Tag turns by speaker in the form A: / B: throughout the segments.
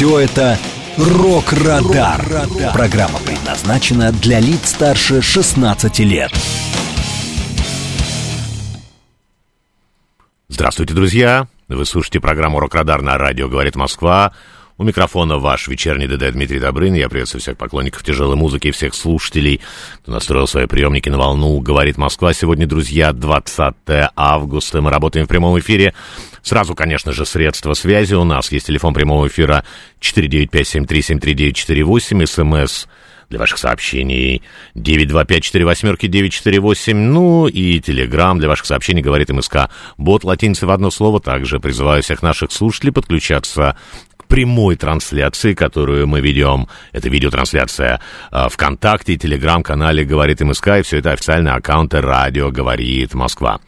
A: Все это «Рок-Радар». Программа предназначена для лиц старше 16 лет.
B: Здравствуйте, друзья! Вы слушаете программу «Рок-Радар» на радио «Говорит Москва». У микрофона ваш вечерний ДД Дмитрий Добрын. Я приветствую всех поклонников тяжелой музыки и всех слушателей, кто настроил свои приемники на волну. Говорит Москва. Сегодня, друзья, 20 августа. Мы работаем в прямом эфире. Сразу, конечно же, средства связи. У нас есть телефон прямого эфира 495-7373-948, смс для ваших сообщений 925-48-948, ну и телеграм для ваших сообщений, говорит МСК. Бот латиницы в одно слово. Также призываю всех наших слушателей подключаться прямой трансляции, которую мы ведем. Это видеотрансляция э, ВКонтакте, Телеграм-канале «Говорит МСК», и все это официальные аккаунты «Радио говорит Москва».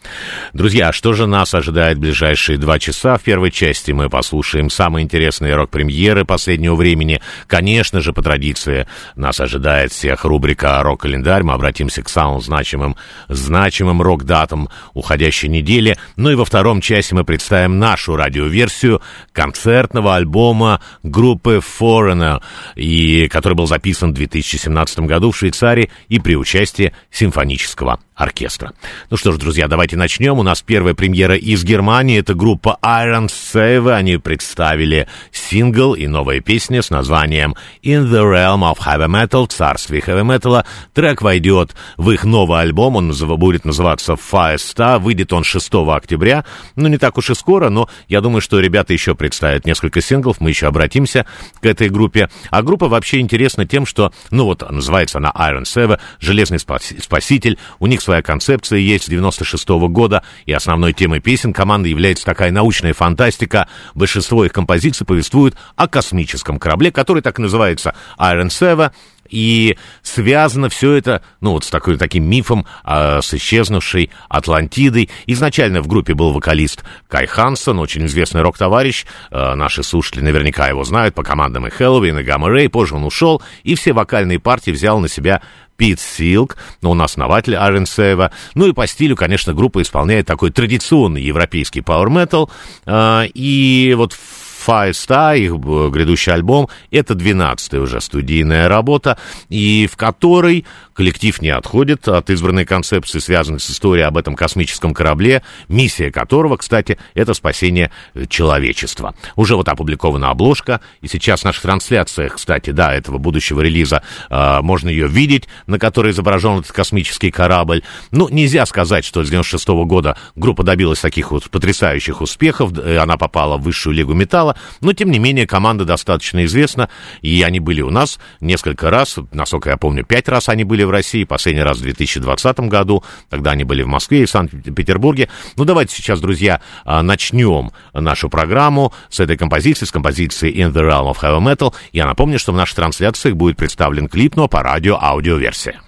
B: Друзья, что же нас ожидает в ближайшие два часа? В первой части мы послушаем самые интересные рок-премьеры последнего времени. Конечно же, по традиции, нас ожидает всех рубрика «Рок-календарь». Мы обратимся к самым значимым, значимым рок-датам уходящей недели. Ну и во втором части мы представим нашу радиоверсию концертного альбома альбома группы Foreigner, и, который был записан в 2017 году в Швейцарии и при участии симфонического оркестра. Ну что ж, друзья, давайте начнем. У нас первая премьера из Германии. Это группа Iron Save. Они представили сингл и новая песня с названием In the Realm of Heavy Metal, царствие heavy metal. Трек войдет в их новый альбом. Он будет называться Firestar. Выйдет он 6 октября. Ну, не так уж и скоро, но я думаю, что ребята еще представят несколько синглов. Мы еще обратимся к этой группе. А группа вообще интересна тем, что, ну вот, называется она Iron Save, Железный спаситель. У них своя концепция есть с 96 -го года, и основной темой песен команды является такая научная фантастика. Большинство их композиций повествуют о космическом корабле, который так и называется Iron Seven, и связано все это, ну, вот с такой, таким мифом э, с исчезнувшей Атлантидой. Изначально в группе был вокалист Кай Хансон, очень известный рок-товарищ. Э, наши слушатели наверняка его знают по командам и Хэллоуин, и Гамма Рэй. Позже он ушел, и все вокальные партии взял на себя Пит Силк, он основатель Iron Save. Ну и по стилю, конечно, группа исполняет такой традиционный европейский power metal. Э, и вот Five Star, их э, грядущий альбом, это 12-я уже студийная работа, и в которой коллектив не отходит от избранной концепции, связанной с историей об этом космическом корабле, миссия которого, кстати, это спасение человечества. Уже вот опубликована обложка, и сейчас в наших трансляциях, кстати, да, этого будущего релиза, э, можно ее видеть, на которой изображен этот космический корабль. Ну, нельзя сказать, что с 96 -го года группа добилась таких вот потрясающих успехов, она попала в высшую лигу металла, но, тем не менее, команда достаточно известна, и они были у нас несколько раз, насколько я помню, пять раз они были в России, последний раз в 2020 году, тогда они были в Москве и в Санкт-Петербурге. Ну, давайте сейчас, друзья, а, начнем нашу программу с этой композиции, с композиции In the Realm of Heavy Metal. Я напомню, что в наших трансляциях будет представлен клип, но по радио аудиоверсия.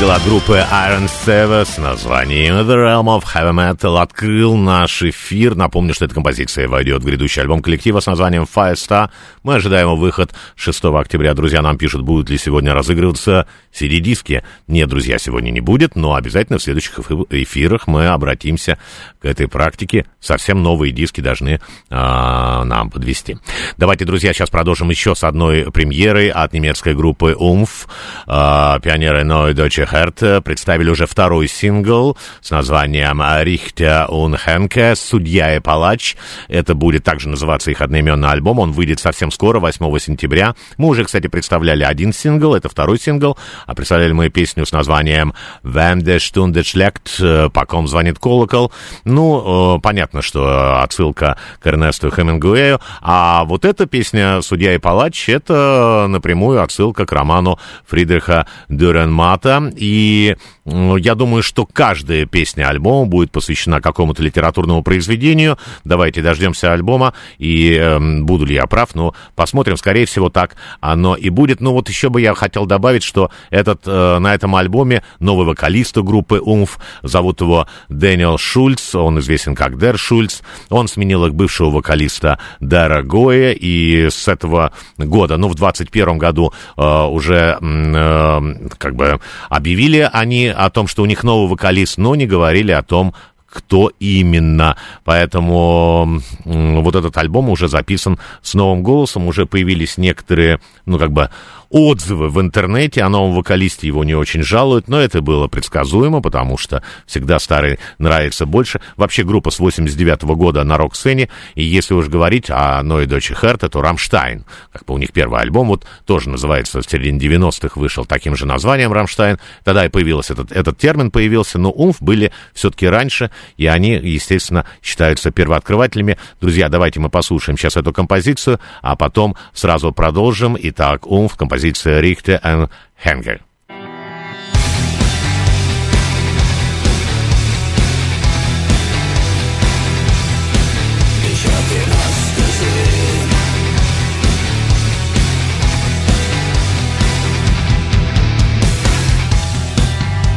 B: Сингл от группы Iron Seven с названием The Realm of Heavy Metal открыл наш эфир. Напомню, что эта композиция войдет в грядущий альбом коллектива с названием Firestar. Мы ожидаем выход 6 октября. Друзья нам пишут, будут ли сегодня разыгрываться CD-диски. Нет, друзья, сегодня не будет, но обязательно в следующих эфирах мы обратимся к этой практике. Совсем новые диски должны а, нам подвести. Давайте, друзья, сейчас продолжим еще с одной премьерой от немецкой группы Умф. А, пионеры Neue Deutsche Härte представили уже второй сингл с названием «Рихте und Хенке. Судья и палач». Это будет также называться их одноименный альбом. Он выйдет совсем скоро, 8 сентября. Мы уже, кстати, представляли один сингл, это второй сингл. А представляли мы песню с названием «Wenn der Stunde schlägt», «По ком звонит колокол». Ну, э, понятно, что отсылка к Эрнесту Хемингуэю. А вот эта песня «Судья и палач» — это напрямую отсылка к роману Фридриха Дюренмата. И я думаю, что каждая песня альбома будет посвящена какому-то литературному произведению. Давайте дождемся альбома, и э, буду ли я прав, но посмотрим, скорее всего, так оно и будет. Ну вот еще бы я хотел добавить, что этот, э, на этом альбоме новый вокалист группы «Умф», зовут его Дэниел Шульц, он известен как Дэр Шульц, он сменил их бывшего вокалиста Дэра Гоя, и с этого года, ну в 21 году э, уже э, как бы объявили они о том, что у них новый вокалист, но не говорили о том, кто именно. Поэтому вот этот альбом уже записан с новым голосом, уже появились некоторые, ну, как бы отзывы в интернете о новом вокалисте, его не очень жалуют, но это было предсказуемо, потому что всегда старый нравится больше. Вообще группа с 89 -го года на рок-сцене, и если уж говорить о Neue Deutsche Härte, то Рамштайн, как бы у них первый альбом, вот тоже называется, в середине 90-х вышел таким же названием Рамштайн, тогда и появился этот, этот термин появился, но Oomph были все-таки раньше, и они, естественно, считаются первооткрывателями. Друзья, давайте мы послушаем сейчас эту композицию, а потом сразу продолжим. Итак, Oomph, композиция композиция
C: Richter und Henker.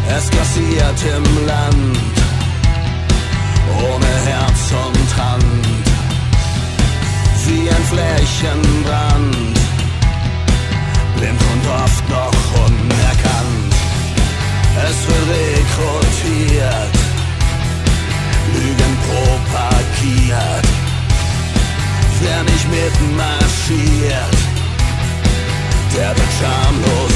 C: Es noch unerkannt. Es wird rekrutiert, Lügen propagiert. Wer nicht mitmarschiert, der wird schamlos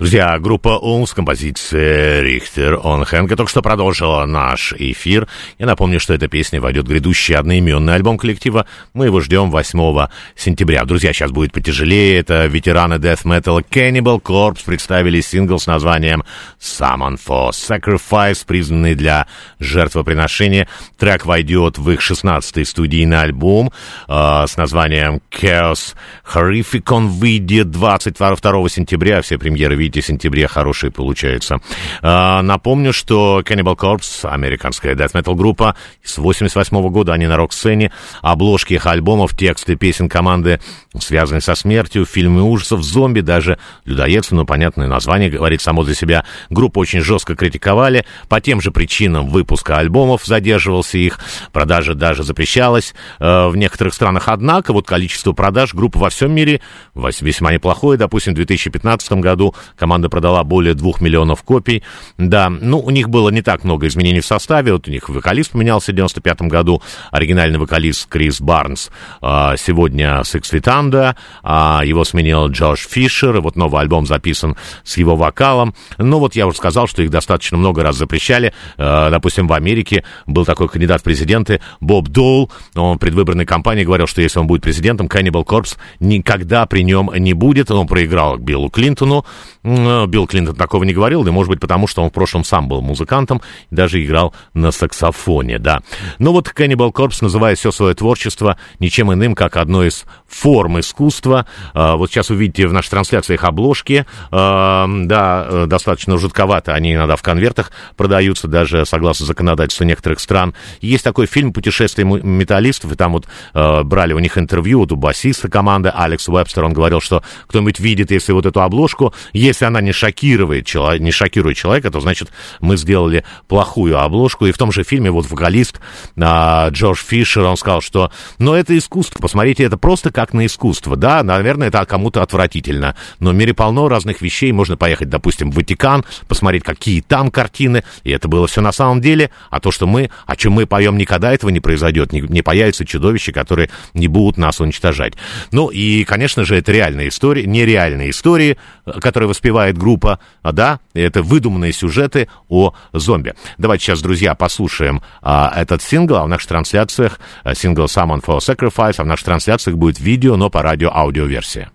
B: Друзья, группа УМ с композицией «Рихтер он Хэнка» только что продолжила наш эфир. Я напомню, что эта песня войдет в грядущий одноименный альбом коллектива. Мы его ждем 8 сентября. Друзья, сейчас будет потяжелее. Это ветераны Death Metal Cannibal Corpse представили сингл с названием «Summon for Sacrifice», признанный для жертвоприношения. Трек войдет в их 16-й студийный альбом э, с названием «Chaos Horrific». Он выйдет 22 сентября. Все премьеры видите, в сентябре хорошие получаются. А, напомню, что Cannibal Corpse, американская death metal группа, с 88 года они на рок-сцене. Обложки их альбомов, тексты песен команды связаны со смертью, фильмы ужасов, зомби, даже людоедцы, ну, понятное название говорит само за себя. Группу очень жестко критиковали. По тем же причинам выпуска альбомов задерживался их, продажа даже запрещалась э, в некоторых странах. Однако вот количество продаж группы во всем мире весьма неплохое. Допустим, в 2015 году команда продала более двух миллионов копий. Да, ну, у них было не так много изменений в составе. Вот у них вокалист поменялся в 95 году. Оригинальный вокалист Крис Барнс а, сегодня с Иксвитанда. А, его сменил Джош Фишер. Вот новый альбом записан с его вокалом. Ну, вот я уже сказал, что их достаточно много раз запрещали. А, допустим, в Америке был такой кандидат в президенты Боб Доул. Он в предвыборной кампании говорил, что если он будет президентом, Cannibal Corpse никогда при нем не будет. Он проиграл Биллу Клинтону. Э, Билл Клинтон такого не говорил, да, может быть, потому что он в прошлом сам был музыкантом, даже играл на саксофоне, да. Но вот Cannibal Corpse называет все свое творчество ничем иным, как одной из форм искусства. Э, вот сейчас увидите в нашей трансляции их обложки, э, да, достаточно жутковато, они иногда в конвертах продаются, даже согласно законодательству некоторых стран. Есть такой фильм «Путешествие металлистов», и там вот брали у них интервью, вот у басиста команды Алекс Уэбстер, он говорил, что кто-нибудь видит, если вот эту обложку, если она не шокирует, не шокирует человека, то значит мы сделали плохую обложку. И в том же фильме вот вокалист а, Джордж Фишер, он сказал, что ну это искусство, посмотрите, это просто как на искусство. Да, наверное, это кому-то отвратительно, но в мире полно разных вещей. Можно поехать, допустим, в Ватикан, посмотреть, какие там картины, и это было все на самом деле. А то, что мы, о чем мы поем, никогда этого не произойдет, не, не появятся чудовища, которые не будут нас уничтожать. Ну и, конечно же, это реальная история, нереальные истории, которые воспевает группа, да, это выдуманные сюжеты о зомби. Давайте сейчас, друзья, послушаем а, этот сингл, а в наших трансляциях а, сингл Summon for Sacrifice, а в наших трансляциях будет видео, но по радио аудиоверсия.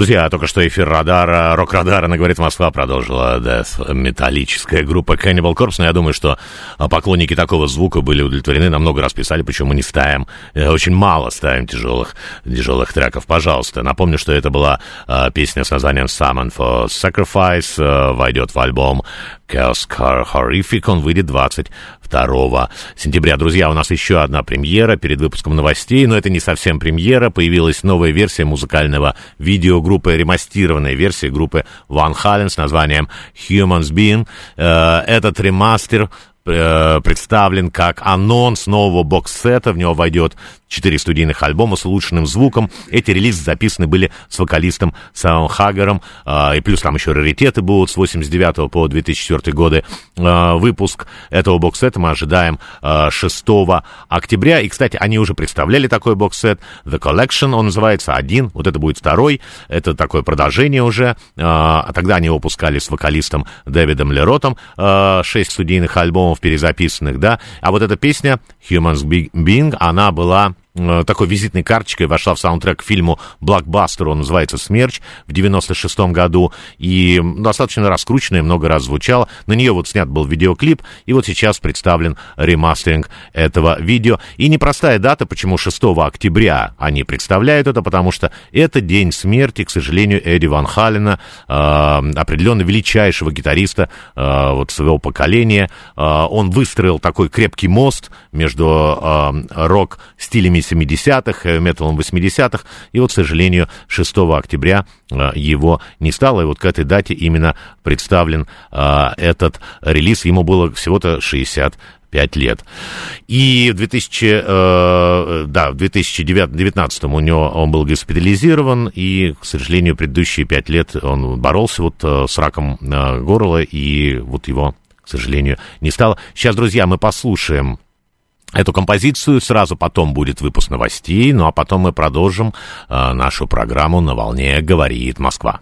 B: Друзья, только что эфир радара, рок-радара на «Говорит Москва» продолжила Death металлическая группа Cannibal Corpse. Но я думаю, что а, поклонники такого звука были удовлетворены. Нам много раз писали, почему мы не ставим, э, очень мало ставим тяжелых, тяжелых треков. Пожалуйста, напомню, что это была а, песня с названием Summon for Sacrifice, а, войдет в альбом Chaos Car Horrific. Он выйдет 22 сентября. Друзья, у нас еще одна премьера перед выпуском новостей, но это не совсем премьера. Появилась новая версия музыкального видео группы, ремастированная версия группы Van Halen с названием Humans Being. Э, этот ремастер э, представлен как анонс нового бокс-сета. В него войдет четыре студийных альбома с улучшенным звуком. Эти релизы записаны были с вокалистом Самом Хагером, э, и плюс там еще раритеты будут с 89 по 2004 годы. Э, выпуск этого бокс-сета мы ожидаем э, 6 октября. И, кстати, они уже представляли такой бокс-сет. The Collection, он называется один, вот это будет второй. Это такое продолжение уже. А тогда они выпускали с вокалистом Дэвидом Леротом. Шесть студийных альбомов перезаписанных, да. А вот эта песня Humans Being, она была такой визитной карточкой вошла в саундтрек к фильму «Блокбастер», он называется «Смерч» в 96-м году, и достаточно раскрученная, много раз звучала. На нее вот снят был видеоклип, и вот сейчас представлен ремастеринг этого видео. И непростая дата, почему 6 октября они представляют это, потому что это день смерти, к сожалению, Эдди Ван Халлена, э, определенно величайшего гитариста э, вот своего поколения. Э, он выстроил такой крепкий мост между э, рок-стилями 70-х, э, металлом 80-х, и вот, к сожалению, 6 октября э, его не стало, и вот к этой дате именно представлен э, этот релиз, ему было всего-то 60 5 лет. И в 2000, э, да, в 2019 у него он был госпитализирован, и, к сожалению, предыдущие 5 лет он боролся вот э, с раком э, горла, и вот его, к сожалению, не стало. Сейчас, друзья, мы послушаем эту композицию. Сразу потом будет выпуск новостей, ну а потом мы продолжим э, нашу программу «На волне говорит Москва».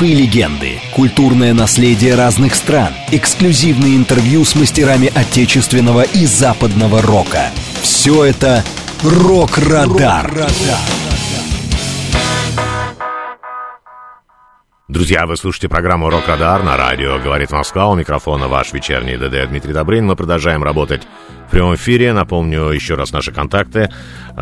A: Мифы и легенды, культурное наследие разных стран, эксклюзивные интервью с мастерами отечественного и западного рока. Все это «Рок-Радар».
B: Друзья, вы слушаете программу «Рок-Радар» на радио «Говорит Москва». У микрофона ваш вечерний ДД Дмитрий Добрын. Мы продолжаем работать в прямом эфире. Напомню еще раз наши контакты.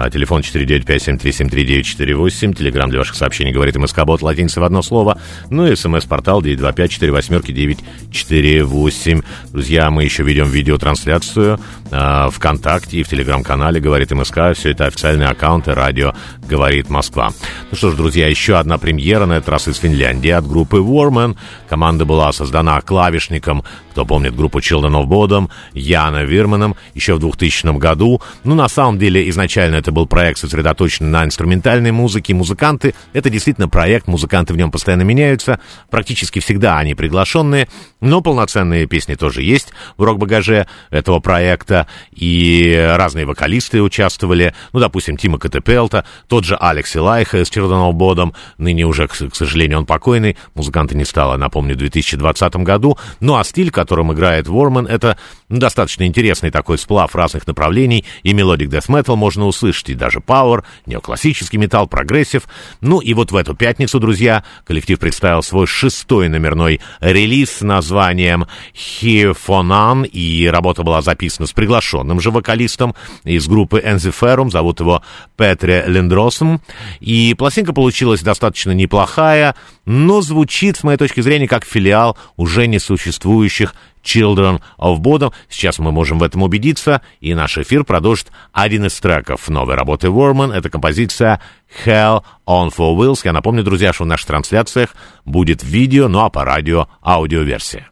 B: А, телефон 495-7373948. Телеграмм для ваших сообщений говорит МСК-бот латиница в одно слово. Ну и смс-портал 925-48-948. Друзья, мы еще ведем видеотрансляцию э, ВКонтакте и в Телеграм-канале «Говорит МСК». Все это официальные аккаунты радио «Говорит Москва». Ну что ж, друзья, еще одна премьера, на этот раз из Финляндии, от группы Warman. Команда была создана клавишником, кто помнит группу Children of Bodom, Яна Вирманом еще в 2000 году. Ну, на самом деле, изначально это это был проект, сосредоточенный на инструментальной музыке. Музыканты — это действительно проект, музыканты в нем постоянно меняются. Практически всегда они приглашенные, но полноценные песни тоже есть в рок-багаже этого проекта. И разные вокалисты участвовали. Ну, допустим, Тимо Котипелто, тот же Алекси Лайхо с Children of Bodom. Ныне уже, к сожалению, он покойный. Музыканта не стало, напомню, в 2020 году. Ну, а стиль, которым играет Warmen, это достаточно интересный такой сплав разных направлений. И melodic death metal можно услышать слышите даже Power, неоклассический металл, прогрессив. Ну и вот в эту пятницу, друзья, коллектив представил свой шестой номерной релиз с названием Хифонан, и работа была записана с приглашенным же вокалистом из группы Enziferum, зовут его Петре Лендросом, и пластинка получилась достаточно неплохая, но звучит, с моей точки зрения, как филиал уже несуществующих Children of Bodom. Сейчас мы можем в этом убедиться, и наш эфир продолжит один из треков новой работы Warman. Это композиция Hell on Four Wheels. Я напомню, друзья, что в наших трансляциях будет видео, ну а по радио аудиоверсия.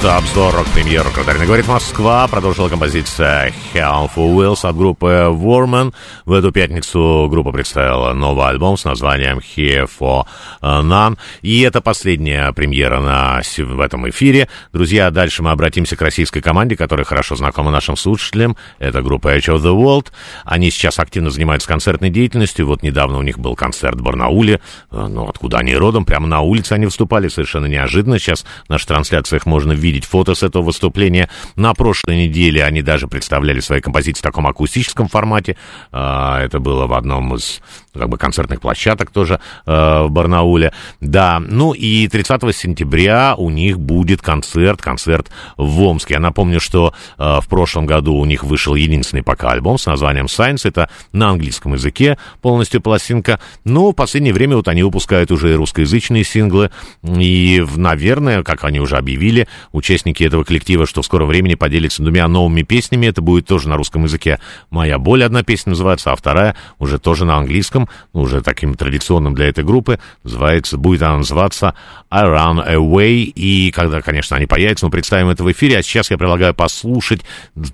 B: Что обзор рок-премьеру «Кратарина говорит Москва». Продолжила композиция «Hell for Wheels» от группы Warman. В эту пятницу группа представила новый альбом с названием «Here for None». И это последняя премьера на, в этом эфире. Друзья, дальше мы обратимся к российской команде, которая хорошо знакома нашим слушателям. Это группа Edge of the World. Они сейчас активно занимаются концертной деятельностью. Вот недавно у них был концерт в Барнауле. Ну, откуда они родом? Прямо на улице они выступали, совершенно неожиданно. Сейчас наши трансляциях можно видеть фото с этого выступления. На прошлой неделе они даже представляли свои композиции в таком акустическом формате. А, это было в одном из как бы концертных площадок тоже э, в Барнауле. Да, ну и 30 сентября у них будет концерт, концерт в Омске. Я напомню, что э, в прошлом году у них вышел единственный пока альбом с названием Science. Это на английском языке полностью пластинка. Но в последнее время вот они выпускают уже и русскоязычные синглы. И, наверное, как они уже объявили, участники этого коллектива, что в скором времени поделятся двумя новыми песнями. Это будет тоже на русском языке. «Моя боль» одна песня называется, а вторая уже тоже на английском, ну, уже таким традиционным для этой группы. Называется, будет она называться «I Run Away». И когда, конечно, они появятся, мы представим это в эфире. А сейчас я предлагаю послушать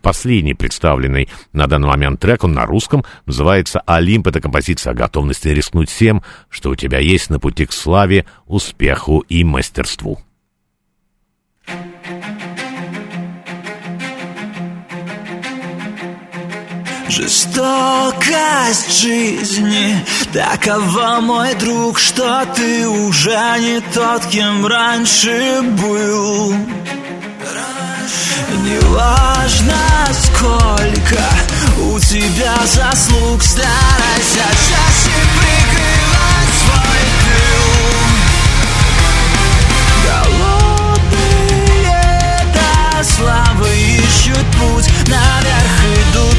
B: последний представленный на данный момент трек. Он на русском. Называется «Олимп». Это композиция о готовности рискнуть всем, что у тебя есть на пути к славе, успеху и мастерству.
D: Жестокость жизни. Такова, мой друг, что ты уже не тот, кем раньше был. Неважно, сколько у тебя заслуг Старайся чаще прикрывать свой тыл. Голодные до славы ищут путь идут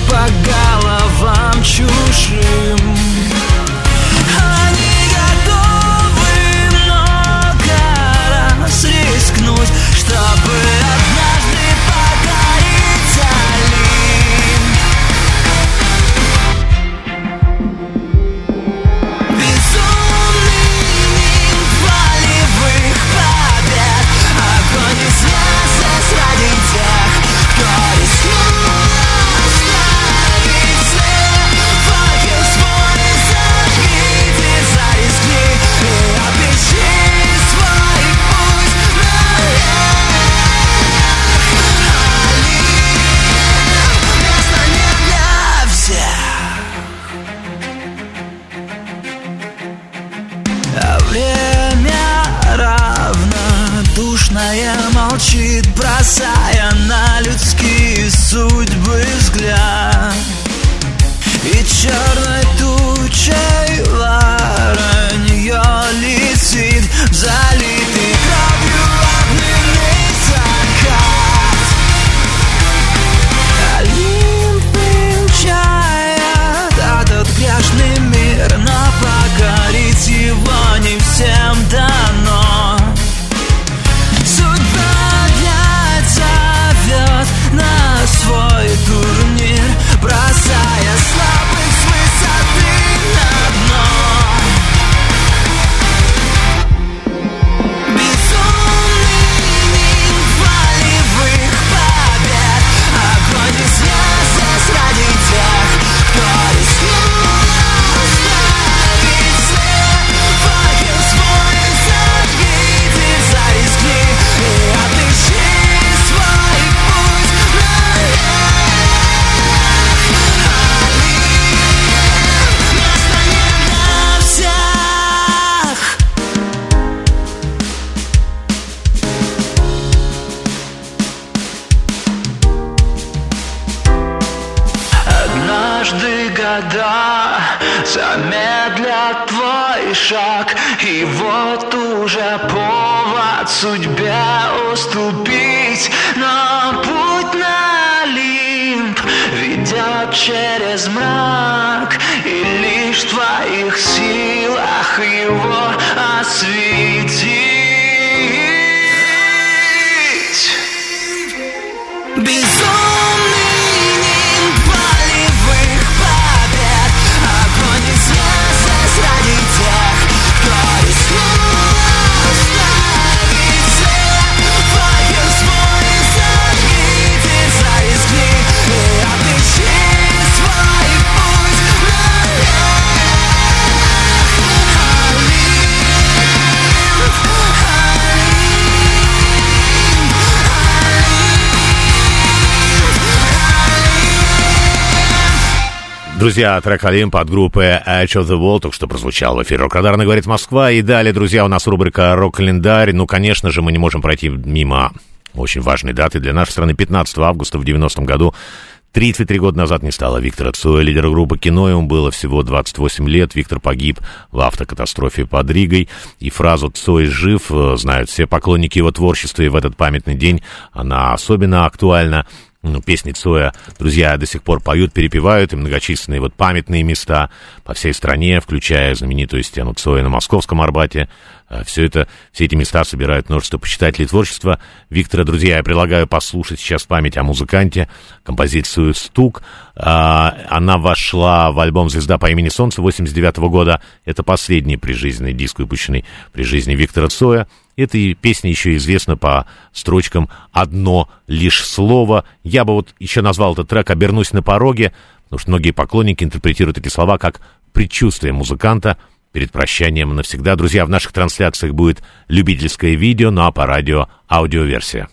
D: по головам чужим
E: Друзья, трек Олимп от группы Edge of the Wall только что прозвучал в эфире Рок-Радарно говорит Москва. И далее, друзья, у нас рубрика «Рок-календарь». Ну, конечно же, мы не можем пройти мимо очень важной даты для нашей страны. 15 августа в 90-м году 33 года назад не стало Виктора Цоя, лидера группы «Кино», ему было всего 28 лет. Виктор погиб в автокатастрофе под Ригой. И фразу «Цой жив» знают все поклонники его творчества, и в этот памятный день она особенно актуальна. Ну, песни Цоя друзья до сих пор поют, перепевают, и многочисленные вот памятные места по всей стране, включая знаменитую стену Цоя на Московском Арбате. А, все это, все эти места собирают множество почитателей творчества. Виктора, друзья, я предлагаю послушать сейчас память о музыканте, композицию «Стук». А, она вошла в альбом «Звезда по имени Солнце» 89 года. Это последний прижизненный диск, выпущенный при жизни Виктора Цоя. Эта песня еще известна по строчкам «Одно лишь слово». Я бы вот еще назвал этот трек «Обернусь на пороге», потому что многие поклонники интерпретируют эти слова как предчувствие музыканта перед прощанием навсегда. Друзья, в наших трансляциях будет любительское видео, ну а по радио аудиоверсия.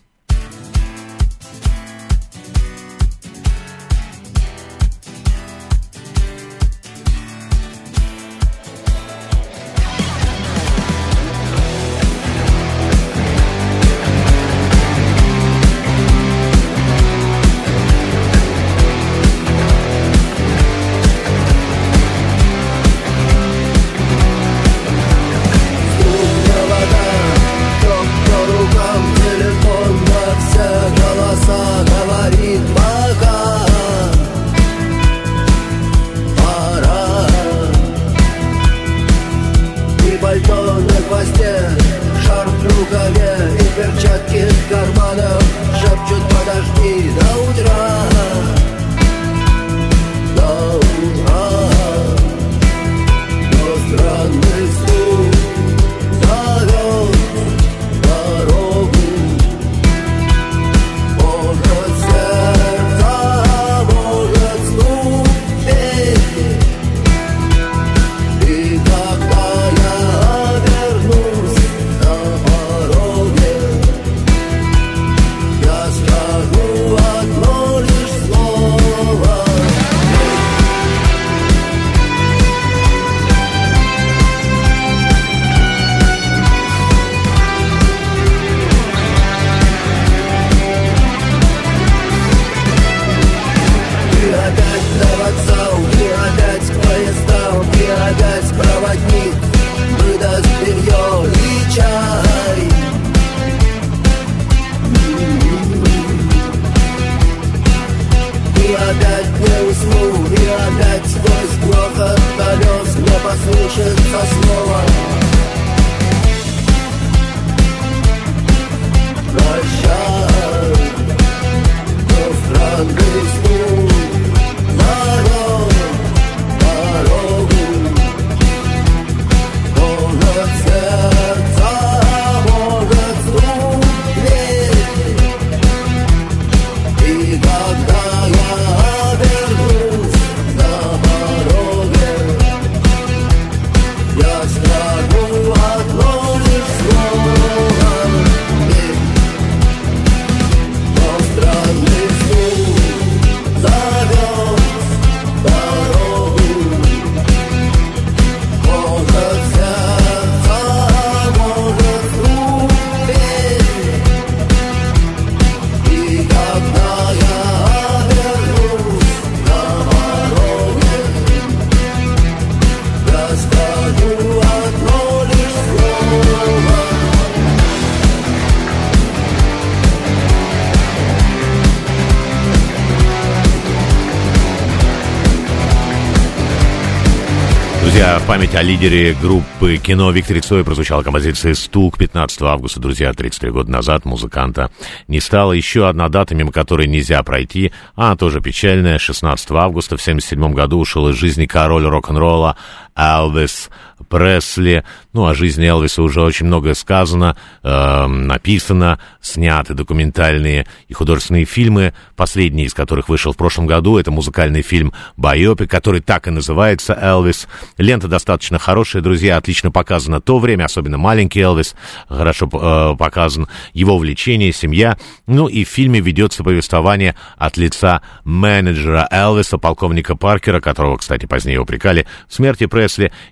E: Память о лидере группы кино Викторе Цой прозвучала композиция «Стук» 15 августа, друзья, 33 года назад музыканта не стало. Еще одна дата, мимо которой нельзя пройти, а тоже печальная. 16 августа в 77 году ушел из жизни король рок-н-ролла Элвис
B: Пресли. Ну, о жизни Элвиса уже очень многое сказано, э, написано, сняты документальные и художественные фильмы, последний из которых вышел в прошлом году. Это музыкальный фильм «Байопик», который так и называется «Элвис». Лента достаточно хорошая, друзья, отлично показано то время, особенно маленький Элвис, хорошо э, показан его увлечение, семья. Ну и в фильме ведется повествование от лица менеджера Элвиса, полковника Паркера, которого, кстати, позднее упрекали в смерти Пресли.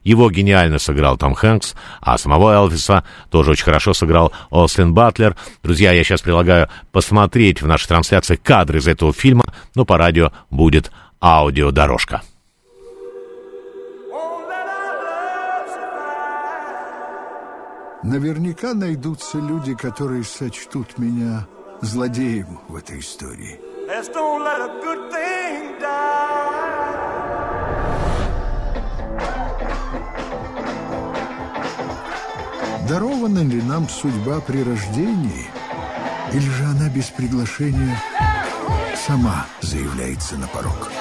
B: Его гениально сыграл Том Хэнкс, а самого Элвиса тоже очень хорошо сыграл Остин Батлер. Друзья, я сейчас предлагаю посмотреть в нашей трансляции кадры из этого фильма, но по радио будет аудиодорожка.
F: Наверняка найдутся люди, которые сочтут меня злодеем в этой истории.
G: Let's don't let a good thing die.
F: Дарована ли нам судьба при рождении, или же она без приглашения сама заявляется на порог?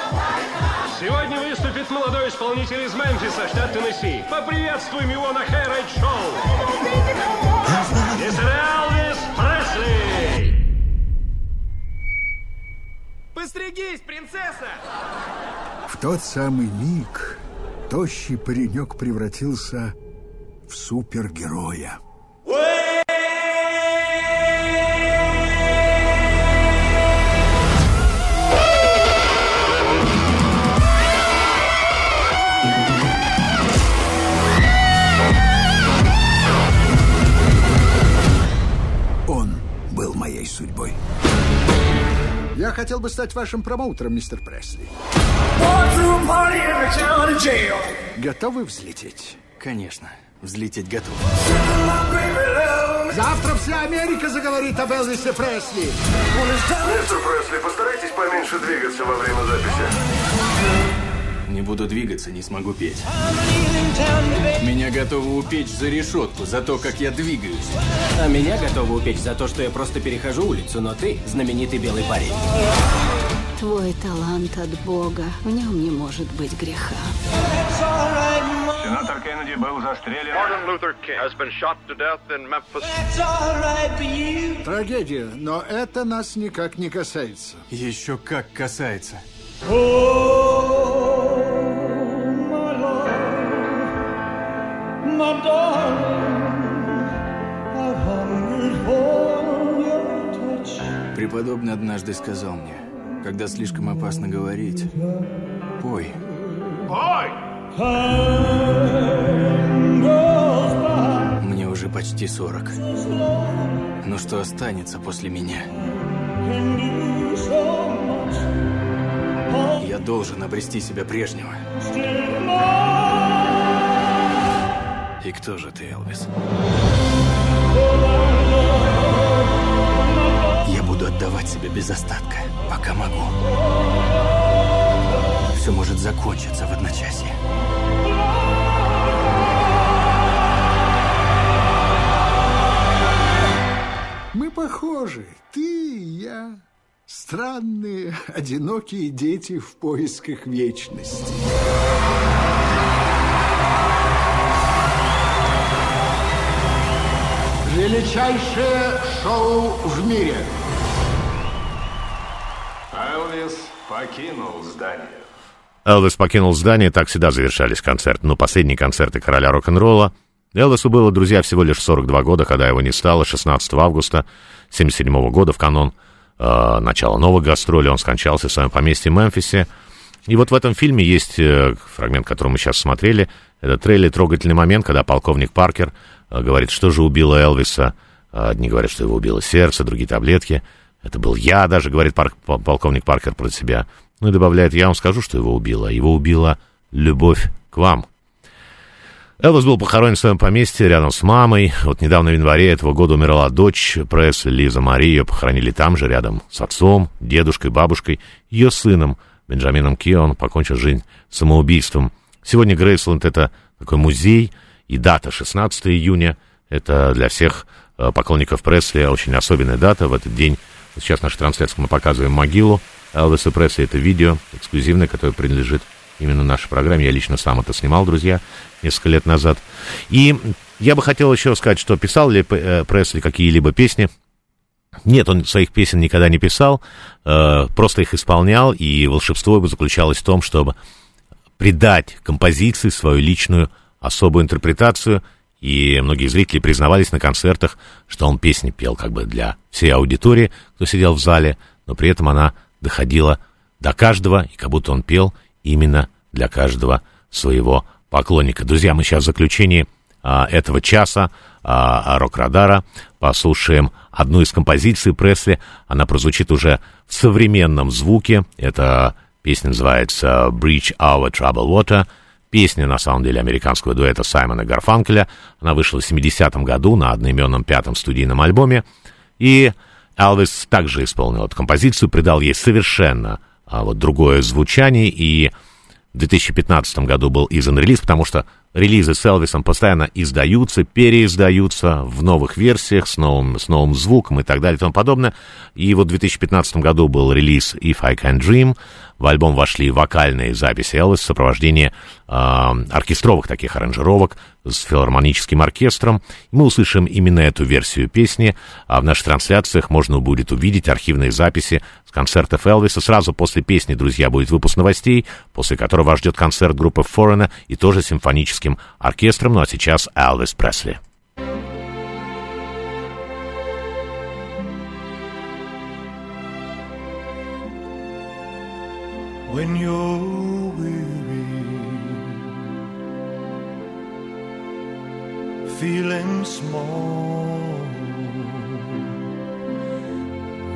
H: Сегодня выступит молодой исполнитель из Мемфиса, штат Теннесси. Поприветствуем его на Хэрайт Шоу. Мистер Элвис Пресли!
I: Постригись, принцесса!
F: В тот самый миг тощий паренек превратился в супергероя. Он был моей судьбой. Я хотел бы стать вашим промоутером, мистер Пресли. Готовы взлететь?
I: Конечно, взлететь готов.
F: Завтра вся Америка заговорит об Элвисе Пресли.
J: Мистер Пресли, постарайтесь поменьше двигаться во время записи.
I: Не буду двигаться, не смогу петь. Меня готовы упечь за решетку, за то, как я двигаюсь.
K: А меня готовы упечь за то, что я просто перехожу улицу, но ты знаменитый белый парень.
L: Твой талант от Бога, в нем не может быть греха.
J: Сенатор Кеннеди был застрелен.
F: Трагедия, но это нас никак не касается.
I: Еще как касается. Преподобный однажды сказал мне, когда слишком опасно говорить, пой.
J: Ой!
I: Мне уже почти сорок. Но что останется после меня? Я должен обрести себя прежнего. И кто же ты, Элвис? Я буду отдавать себя без остатка, пока могу. Все может закончиться в одночасье.
F: Мы похожи, ты и я. Странные, одинокие дети в поисках вечности. Величайшее шоу в мире.
J: Покинул здание.
B: Элвис покинул здание, так всегда завершались концерты. Но последние концерты короля рок-н-ролла. Элвису было, друзья, всего лишь 42 года, когда его не стало, 16 августа 1977 года, в канон э, начала новых гастролей, он скончался в своем поместье в Мемфисе. И вот в этом фильме есть э, фрагмент, который мы сейчас смотрели. Это трейлер «Трогательный момент», когда полковник Паркер э, говорит, что же убило Элвиса. Одни говорят, что его убило сердце, другие таблетки. Это был я даже, говорит пар- полковник Паркер про себя. Ну и добавляет, я вам скажу, что его убило. Его убила любовь к вам. Элвис был похоронен в своем поместье рядом с мамой. Вот недавно в январе этого года умерла дочь Пресли, Лиза Мари. Похоронили там же, рядом с отцом, дедушкой, бабушкой, ее сыном Бенджамином Кион покончил жизнь самоубийством. Сегодня Грейсленд — это такой музей, и дата 16 июня — это для всех э, поклонников Пресли очень особенная дата. В этот день, сейчас в нашей трансляции мы показываем могилу Элвиса Пресли. Это видео эксклюзивное, которое принадлежит именно нашей программе. Я лично сам это снимал, друзья, несколько лет назад. И я бы хотел еще сказать, что писал ли э, Пресли какие-либо песни. Нет, он своих песен никогда не писал, э, просто их исполнял, и волшебство его заключалось в том, чтобы придать композиции свою личную особую интерпретацию, и многие зрители признавались на концертах, что он песни пел как бы для всей аудитории, кто сидел в зале, но при этом она доходила до каждого, и как будто он пел именно для каждого своего поклонника. Друзья, мы сейчас в заключении а, этого часа а, рок-радара послушаем одну из композиций Пресли. Она прозвучит уже в современном звуке. Эта песня называется «Breach Our Trouble Water». Песня, на самом деле, американского дуэта Саймона Гарфанкеля. Она вышла в 70-м году на одноименном пятом студийном альбоме. И Элвис также исполнил эту композицию, придал ей совершенно а, вот другое звучание. И в 2015 году был издан релиз, потому что релизы с Элвисом постоянно издаются, переиздаются в новых версиях с новым, с новым звуком и так далее и тому подобное. И вот в 2015 году был релиз If I Can Dream. В альбом вошли вокальные записи Элвис в сопровождении э, оркестровых таких аранжировок с филармоническим оркестром. Мы услышим именно эту версию песни, а в наших трансляциях можно будет увидеть архивные записи с концертов Элвиса. Сразу после песни, друзья, будет выпуск новостей, после которого вас ждет концерт группы Foreigner и тоже симфоническим оркестром. Ну а сейчас Элвис Пресли.
G: when you're weary, feeling small,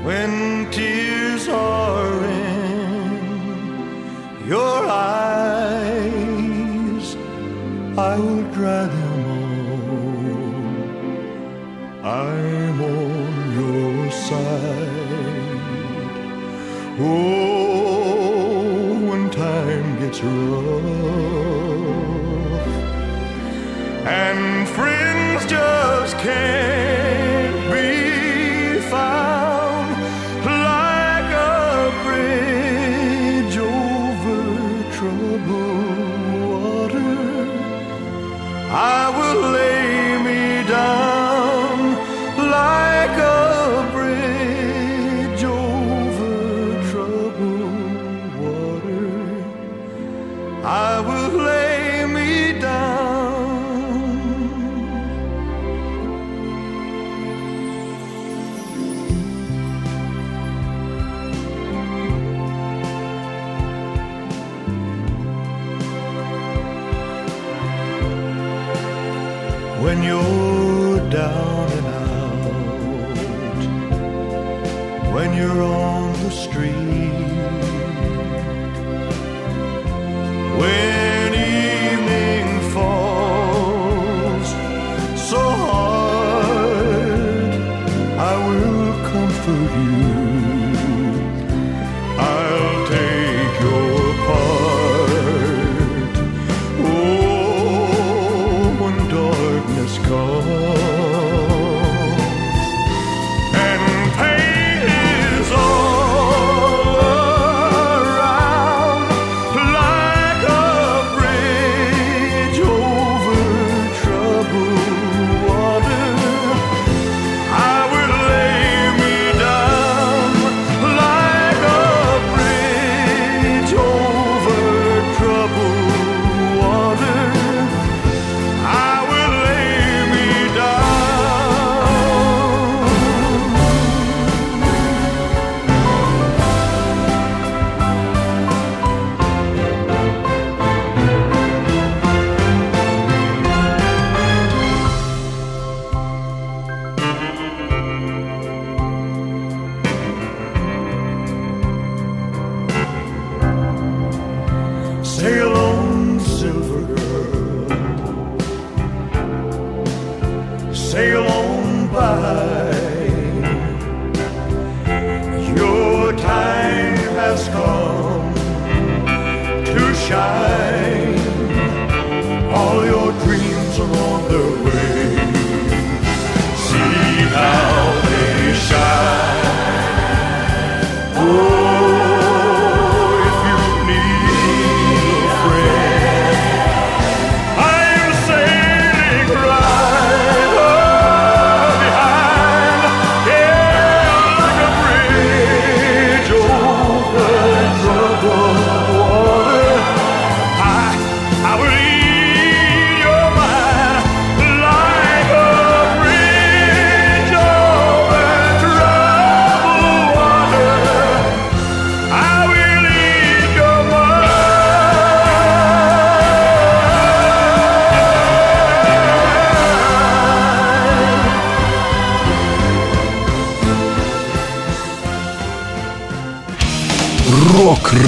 G: when tears are in your eyes, I will dry them all. I'm on your side. Oh when time gets rough and friends just can't When you're down and out, when you're on the street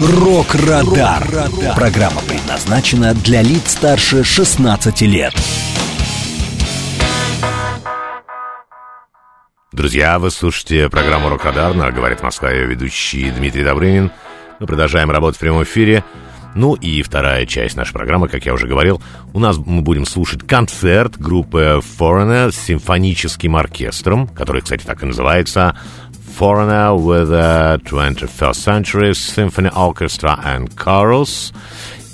A: «Рок-Радар». Программа предназначена для лиц старше 16 лет.
B: Друзья, вы слушаете программу «Рок-Радар» на «Говорит Москва» ее ведущий Дмитрий Добрынин. Мы продолжаем работать в прямом эфире. Ну и вторая часть нашей программы, как я уже говорил, у нас мы будем слушать концерт группы Foreigner с симфоническим оркестром, который, кстати, так и называется Foreigner with a 21st Century Symphony Orchestra and Chorus.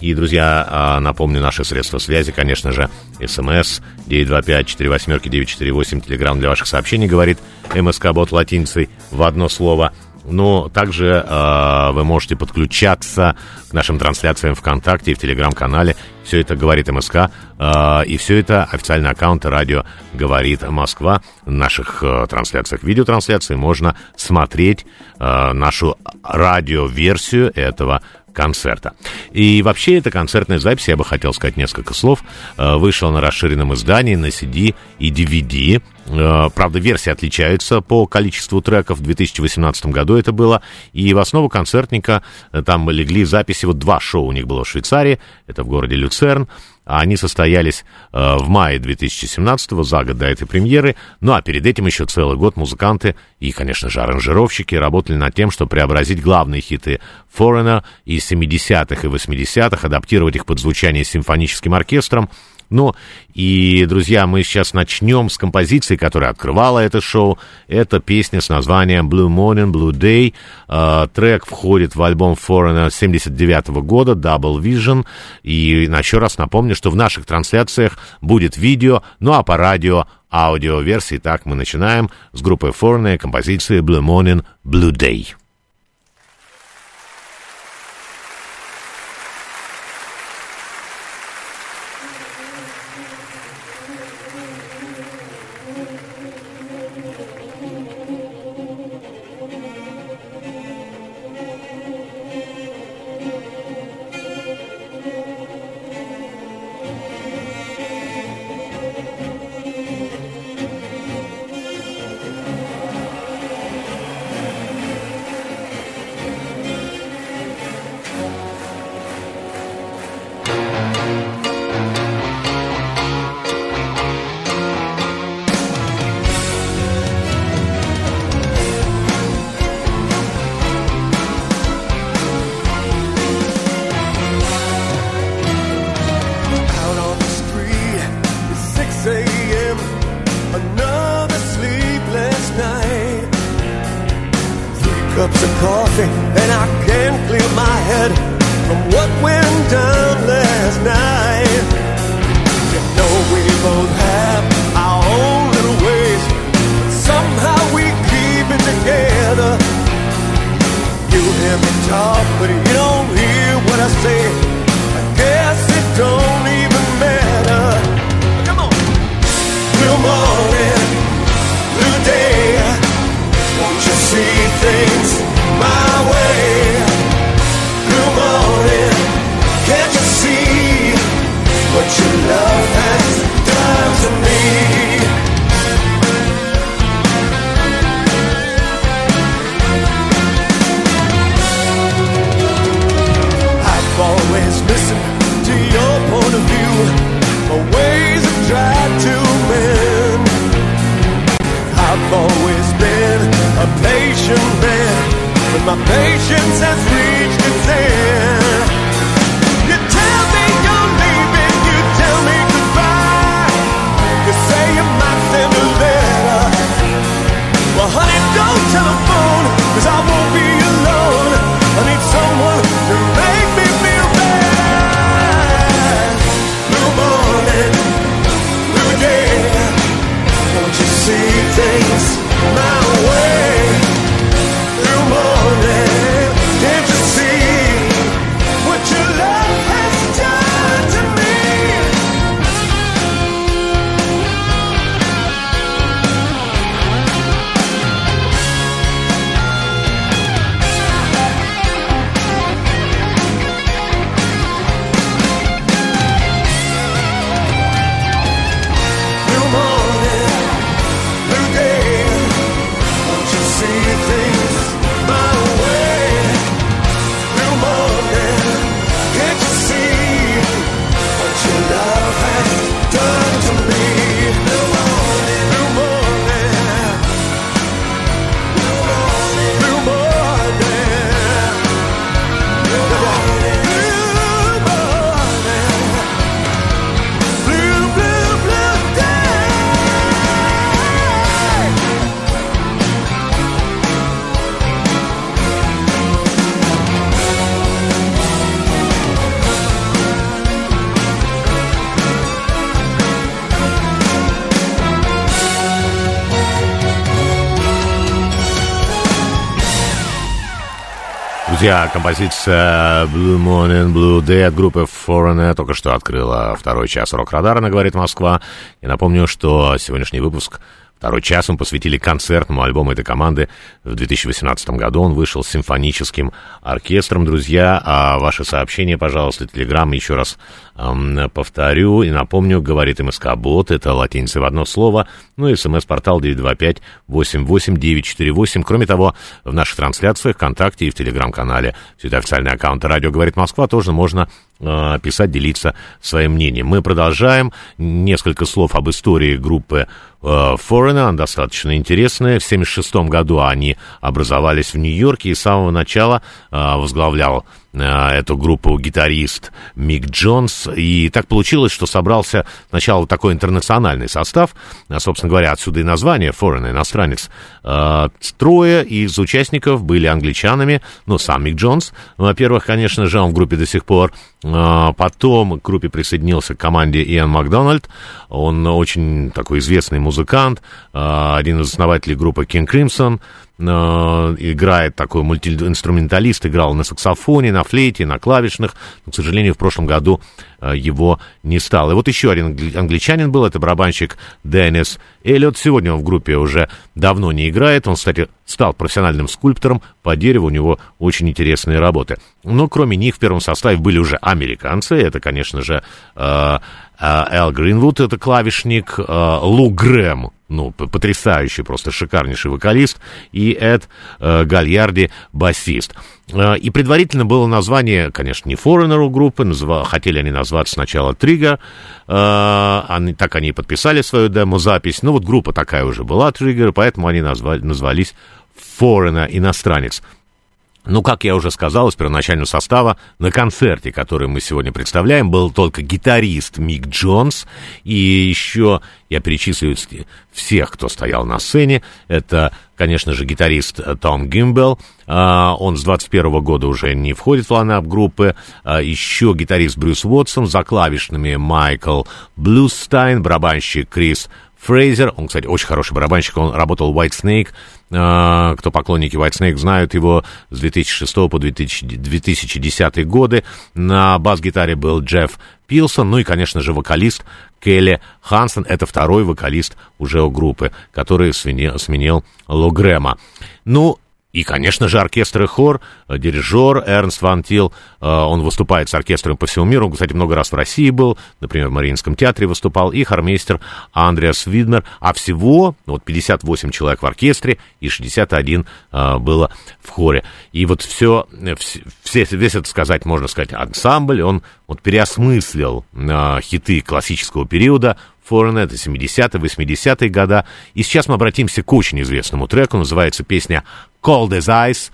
B: И, друзья, а, напомню, наши средства связи, конечно же, смс 925-48-948, телеграмм для ваших сообщений, говорит МСК-бот латиницей в одно слово – но также э, вы можете подключаться к нашим трансляциям ВКонтакте и в Телеграм-канале. Все это говорит МСК. Э, и все это официальные аккаунты радио «Говорит Москва». В наших э, трансляциях, видеотрансляции можно смотреть э, нашу радиоверсию этого концерта. И вообще, эта концертная запись, я бы хотел сказать несколько слов, э, вышла на расширенном издании, на CD и DVD. Э, правда, версии отличаются по количеству треков. В 2018 году это было. И в основу концертника э, там легли записи. Вот два шоу у них было в Швейцарии. Это в городе Люцерн. Они состоялись э, в мае 2017-го, за год до этой премьеры. Ну а перед этим еще целый год музыканты и, конечно же, аранжировщики работали над тем, чтобы преобразить главные хиты Foreigner из 70-х и 80-х, адаптировать их под звучание симфоническим оркестром – ну, и, друзья, мы сейчас начнем с композиции, которая открывала это шоу. Это песня с названием Blue Morning, Blue Day. Э, трек входит в альбом Foreigner 79 -го года, Double Vision. И еще раз напомню, что в наших трансляциях будет видео, ну а по радио аудиоверсии. Так мы начинаем с группы Foreigner композиции Blue Morning, Blue Day. Друзья, композиция Blue Morning, Blue Day от группы Foreigner только что открыла второй час рок-радара, говорит Москва. И напомню, что сегодняшний выпуск Второй час мы посвятили концертному альбому этой команды. В 2018 году он вышел с симфоническим оркестром. Друзья, а ваши сообщения, пожалуйста, телеграм еще раз эм, повторю и напомню, говорит МСК Бот, это латиница в одно слово, ну и смс-портал 925-88-948. Кроме того, в наших трансляциях ВКонтакте и в телеграм-канале все это официальный аккаунт «Радио говорит Москва» тоже можно э, писать, делиться своим мнением. Мы продолжаем. Несколько слов об истории группы Foreigner, достаточно интересная. В 1976 году они образовались в Нью-Йорке и с самого начала э, возглавлял Э, эту группу гитарист Мик Джонс. И так получилось, что собрался сначала такой интернациональный состав, а, собственно говоря, отсюда и название Foreign, иностранец. Э, трое из участников были англичанами, ну, сам Мик Джонс, во-первых, конечно же, он в группе до сих пор, э, потом к группе присоединился к команде Иэн Макдональд, он очень такой известный музыкант, один из основателей группы King Crimson, Э, играет такой мультиинструменталист, играл на саксофоне, на флейте, на клавишных, но, к сожалению, в прошлом году э, его не стало. И вот еще один англичанин был, это барабанщик Деннис Эллиот. Сегодня он в группе уже давно не играет, он, кстати, стал профессиональным скульптором по дереву, у него очень интересные работы. Но кроме них в первом составе были уже американцы, это, конечно же, э, Эл Гринвуд, это клавишник, Лу Грэм, ну, потрясающий, просто шикарнейший вокалист, и Эд э, Гальярди, басист. Э, и предварительно было название, конечно, не Foreigner у группы, назва, хотели они назваться сначала э, они, так они и подписали свою демо-запись, ну вот группа такая уже была, Trigger, поэтому они назвали, назвались Foreigner, иностранец. Ну, как я уже сказал, из первоначального состава на концерте, который мы сегодня представляем, был только гитарист Мик Джонс, и еще я перечислю всех, кто стоял на сцене. Это, конечно же, гитарист Том Гимбел, а, он с 21 года уже не входит в line-up группы. А, еще гитарист Брюс Уотсон, за клавишными Майкл Блюстайн, барабанщик Крис Фрейзер, он, кстати, очень хороший барабанщик, он работал в Whitesnake, кто поклонники Whitesnake знают его с 2006 по 2000, 2010 годы. На бас-гитаре был Джефф Пилсон, ну и, конечно же, вокалист Келли Хансен, это второй вокалист уже у группы, который сменил, сменил Ло Грэма. Ну, и, конечно же, оркестр и хор, э, дирижер Эрнст Ван Тил, э, он выступает с оркестром по всему миру, он, кстати, много раз в России был, например, в Мариинском театре выступал, и хормейстер Андреас Виднер, а всего вот 58 человек в оркестре и 61 э, было в хоре. И вот все, все весь это сказать, можно сказать, ансамбль, он вот переосмыслил хиты классического периода, Foreigner, это 70-е, 80-е года. И сейчас мы обратимся к очень известному треку, называется песня Cold as Ice.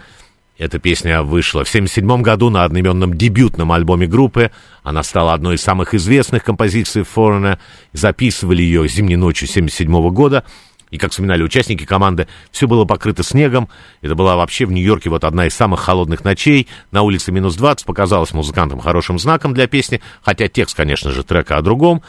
B: Эта песня вышла в 1977 году на одноименном дебютном альбоме группы. Она стала одной из самых известных композиций Foreigner. Записывали ее зимней ночью 1977 года. И, как вспоминали участники команды, все было покрыто снегом. Это была вообще в Нью-Йорке вот одна из самых холодных ночей. На улице минус 20 показалось музыкантам хорошим знаком для песни, хотя текст, конечно же, трека о другом.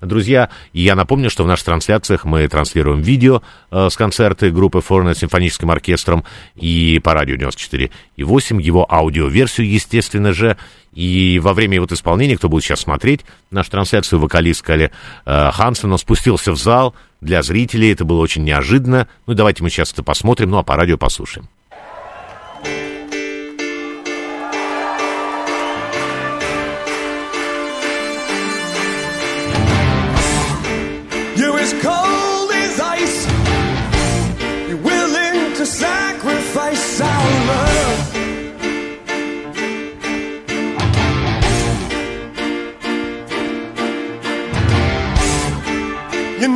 B: Друзья, и я напомню, что в наших трансляциях мы транслируем видео э, с концерта группы Foreigner симфоническим оркестром и по радио 94 и 8, его аудиоверсию, естественно же, и во время вот исполнения, кто будет сейчас смотреть нашу трансляцию, вокалист Калли э, Хансен, он спустился в зал для зрителей. Это было очень неожиданно. Ну, давайте мы сейчас это посмотрим, ну, а по радио послушаем.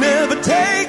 G: never take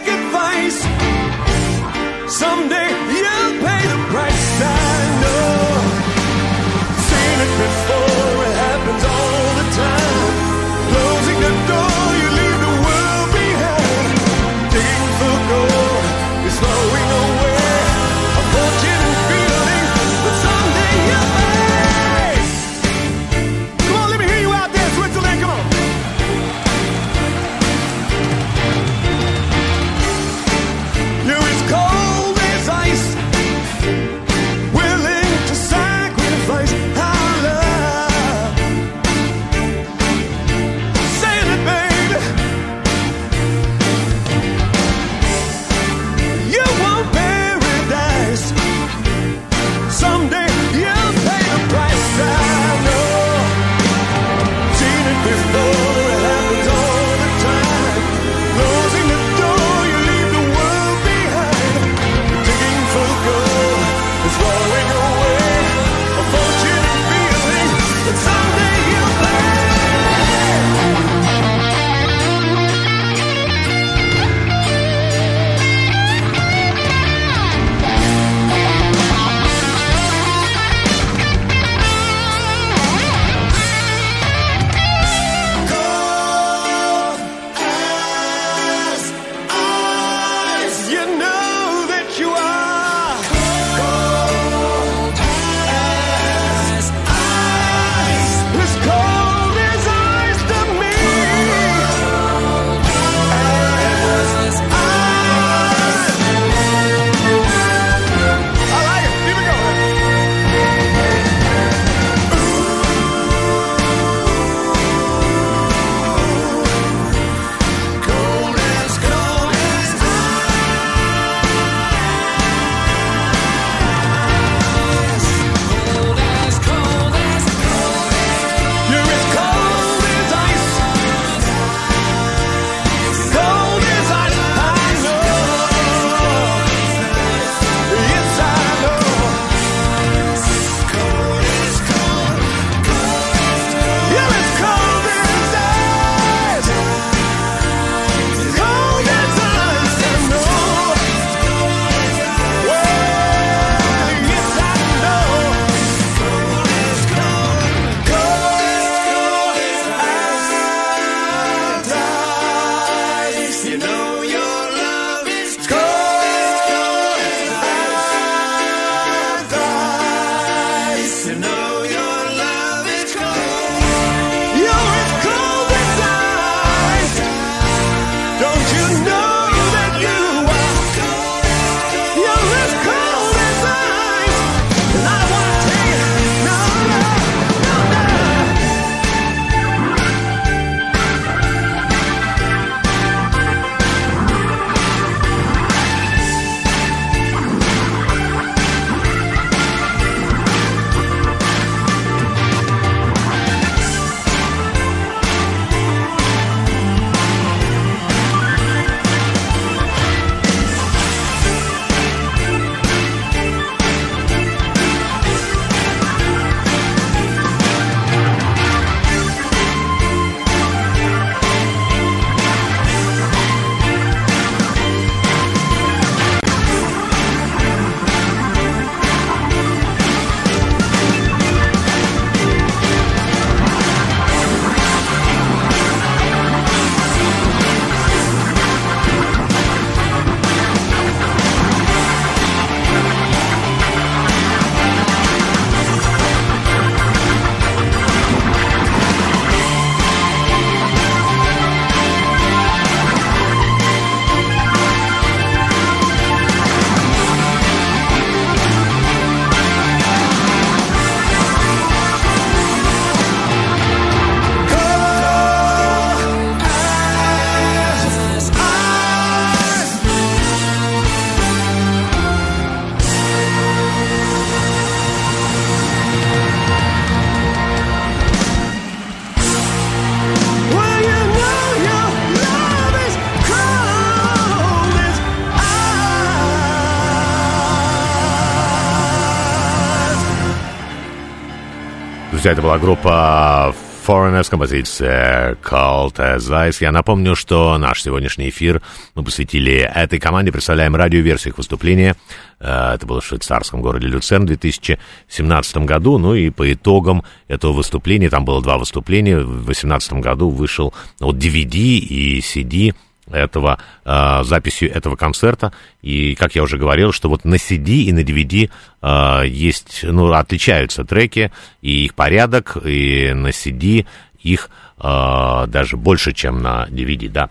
B: Друзья, это была группа Foreigners, композиция Cult as Ice. Я напомню, что наш сегодняшний эфир мы посвятили этой команде, представляем радиоверсию их выступления. Э, Это было в швейцарском городе Люцерн в 2017 году. Ну и по итогам этого выступления, там было два выступления, в 2018 году вышел вот DVD и CD этого, э, записью этого концерта. И, как я уже говорил, что вот на CD и на DVD э, есть, ну, отличаются треки, и их порядок, и на CD их даже больше, чем на DVD, да.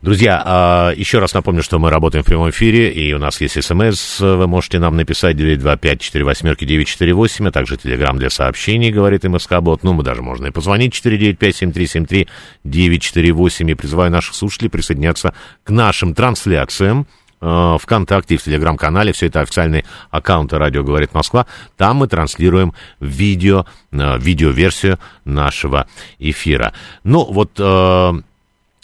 B: Друзья, э, еще раз напомню, что мы работаем в прямом эфире, и у нас есть смс, вы можете нам написать 925-48-948, а также телеграмм для сообщений, говорит МСК-бот, ну, мы даже можно и позвонить 495-7373-948, и призываю наших слушателей присоединяться к нашим трансляциям, ВКонтакте и в Телеграм-канале. Все это официальные аккаунты «Радио говорит Москва». Там мы транслируем видео, э, видеоверсию нашего эфира. Ну, вот...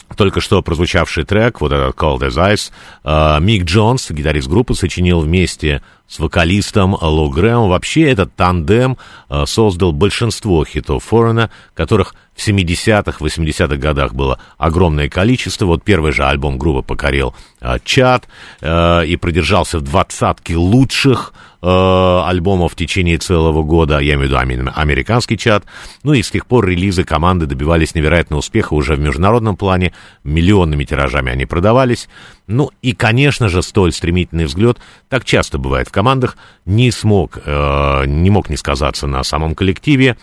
B: э, только что прозвучавший трек, вот этот Cold as Ice, э, Мик Джонс, гитарист группы, сочинил вместе с вокалистом Ло Грэмом. Вообще этот тандем э, создал большинство хитов Форена, которых в 70-х, 80-х годах было огромное количество. Вот первый же альбом группы покорил э, чат э, и продержался в двадцатке лучших э, альбомов в течение целого года, я имею в виду американский чат. Ну и с тех пор релизы команды добивались невероятного успеха уже в международном плане, миллионными тиражами они продавались. Ну и, конечно же, столь стремительный взгляд, так часто бывает в командах, не смог, э, не мог не сказаться на самом коллективе.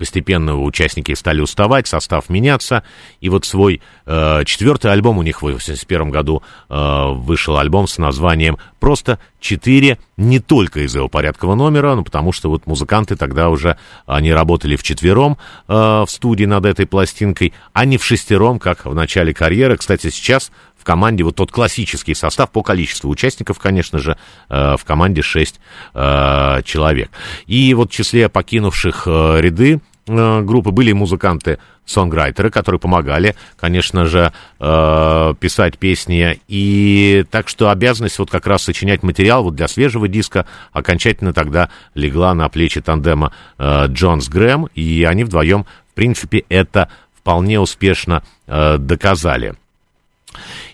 B: Постепенно участники стали уставать, состав меняться. И вот свой э, четвертый альбом у них в 1981 году э, вышел альбом с названием просто «Четыре», не только из-за его порядкового номера, но потому что вот музыканты тогда уже, они работали вчетвером э, в студии над этой пластинкой, а не в шестером, как в начале карьеры. Кстати, сейчас в команде вот тот классический состав по количеству участников, конечно же, э, в команде 6 э, человек. И вот в числе покинувших э, ряды э, группы были музыканты сонграйтеры, которые помогали, конечно же, э, писать песни. И так что обязанность вот как раз сочинять материал вот для свежего диска окончательно тогда легла на плечи тандема э, Джонс Грэм, и они вдвоем, в принципе, это вполне успешно э, доказали.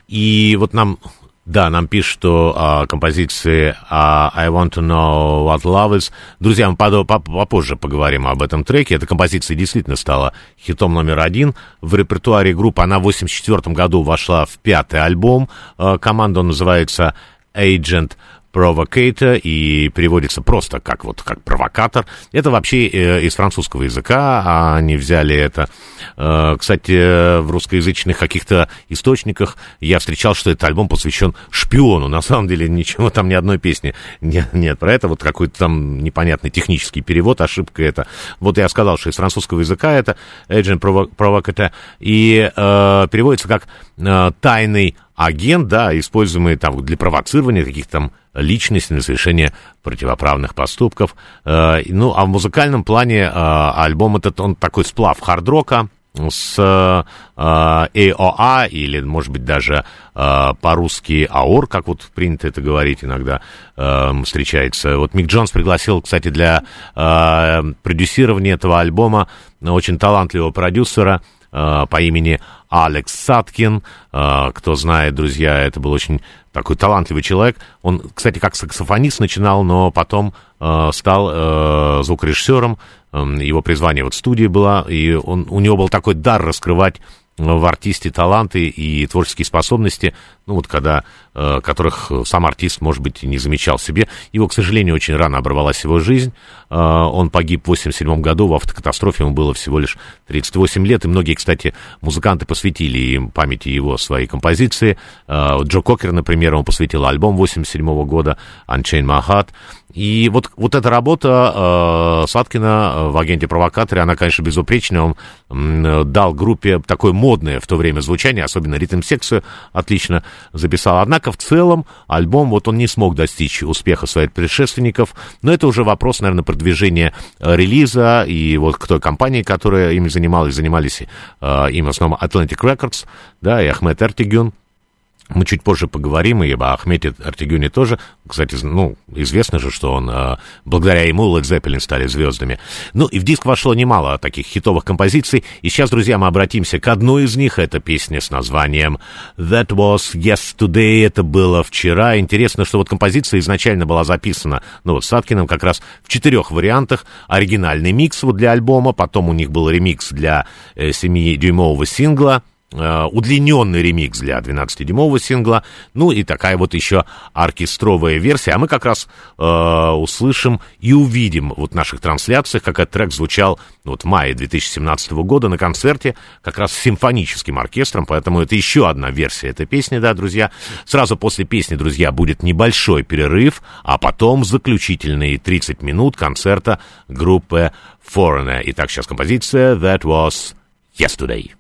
B: И вот нам, да, нам пишут, что а, композиции а, I Want to Know What Love Is. Друзья, мы попозже поговорим об этом треке. Эта композиция действительно стала хитом номер один в репертуаре группы. Она в 1984 году вошла в пятый альбом. А, команда называется Agent Provocator и переводится просто как вот как провокатор. Это вообще э, из французского языка, а они взяли это. Э, кстати, в русскоязычных каких-то источниках я встречал, что этот альбом посвящен шпиону. На самом деле ничего там ни одной песни нет, нет про это. Вот какой-то там непонятный технический перевод, ошибка это. Вот я сказал, что из французского языка это Agent Provo- Provocator и э, переводится как э, тайный агент, да, используемый там для провоцирования каких-то там личностей на совершение противоправных поступков. Э, ну, а в музыкальном плане э, альбом этот, он такой сплав хард-рока, с э, AOA или, может быть, даже э, по-русски AOR, как вот принято это говорить иногда, э, встречается. Вот Мик Джонс пригласил, кстати, для продюсирования этого альбома очень талантливого продюсера по имени Алекс Саткин. Кто знает, друзья, это был очень такой талантливый человек. Он, кстати, как саксофонист начинал, но потом э, стал э, звукорежиссером. Э, его призвание вот студии было, и он, у него был такой дар раскрывать в артисте таланты и творческие способности, ну вот когда, э, которых сам артист, может быть, и не замечал себе. Его, к сожалению, очень рано оборвалась его жизнь. Э, он погиб в 87 году в автокатастрофе, ему было всего лишь 38 лет, и многие, кстати, музыканты посвятили им памяти его свои композиции. Э, Джо Кокер, например, он посвятил альбом 87 года «Unchained My Heart». И вот, вот эта работа э, Саткина в «Агенте-провокаторе», она, конечно, безупречная. Он э, дал группе такое модное в то время звучание, особенно ритм-секцию отлично записал. Однако в целом альбом, вот он не смог достичь успеха своих предшественников, но это уже вопрос, наверное, продвижения э, релиза и вот к той компании, которая ими занималась, занимались э, им в основном Atlantic Records, да, и Ахмед Эртигюн. Мы чуть позже поговорим и об Ахмете Артигюне тоже. Кстати, ну, известно же, что он, э, благодаря ему Led Zeppelin стали звездами. Ну, и в диск вошло немало таких хитовых композиций. И сейчас, друзья, мы обратимся к одной из них. Это песня с названием That Was Yesterday. Это было вчера. Интересно, что вот композиция изначально была записана, ну, вот Саткиным как раз в четырех вариантах. Оригинальный микс вот для альбома, потом у них был ремикс для э, 7-дюймового сингла, удлиненный ремикс для 12-дюймового сингла, ну и такая вот еще оркестровая версия. А мы как раз э, услышим и увидим вот в наших трансляциях, как этот трек звучал вот в мае 2017 года на концерте как раз с симфоническим оркестром, поэтому это еще одна версия этой песни, да, друзья. Сразу после песни, друзья, будет небольшой перерыв, а потом заключительные 30 минут концерта группы Foreigner. Итак, сейчас композиция That Was. Yesterday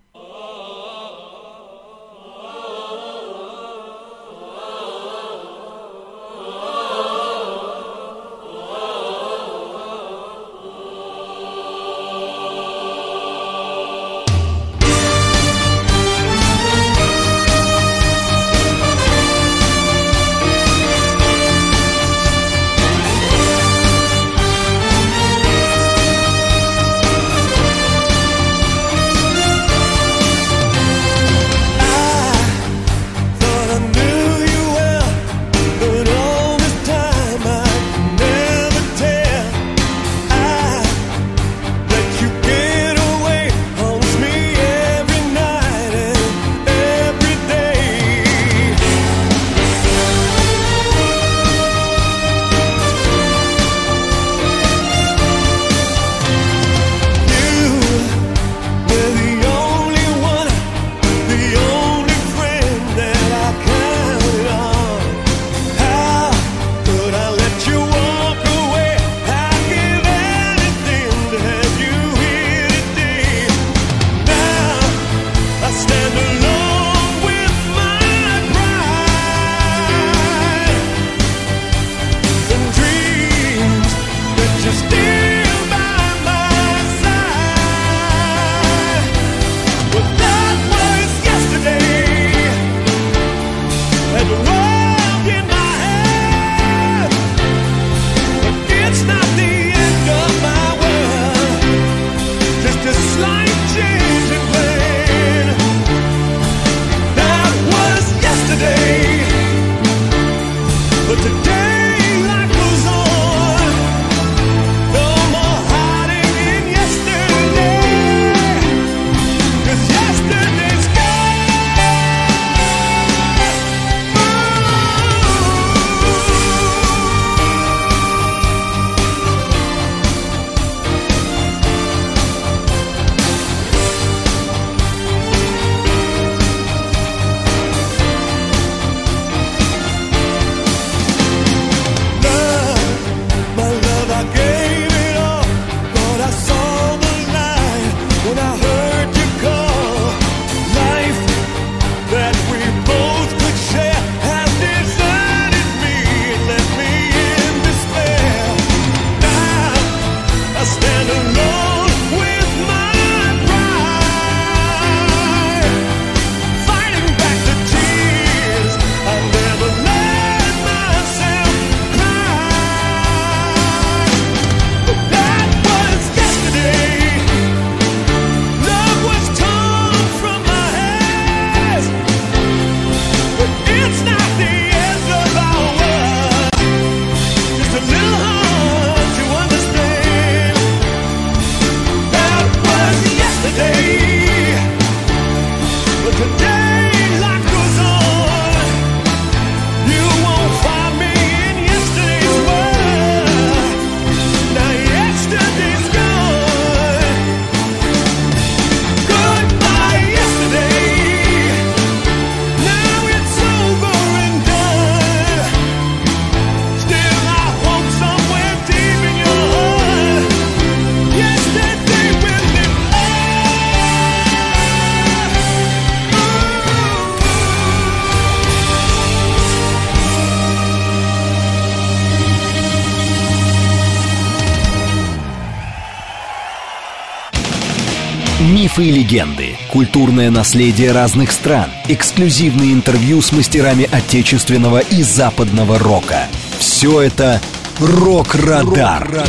A: легенды, культурное наследие разных стран, эксклюзивные интервью с мастерами отечественного и западного рока. Все это «Рок-Радар».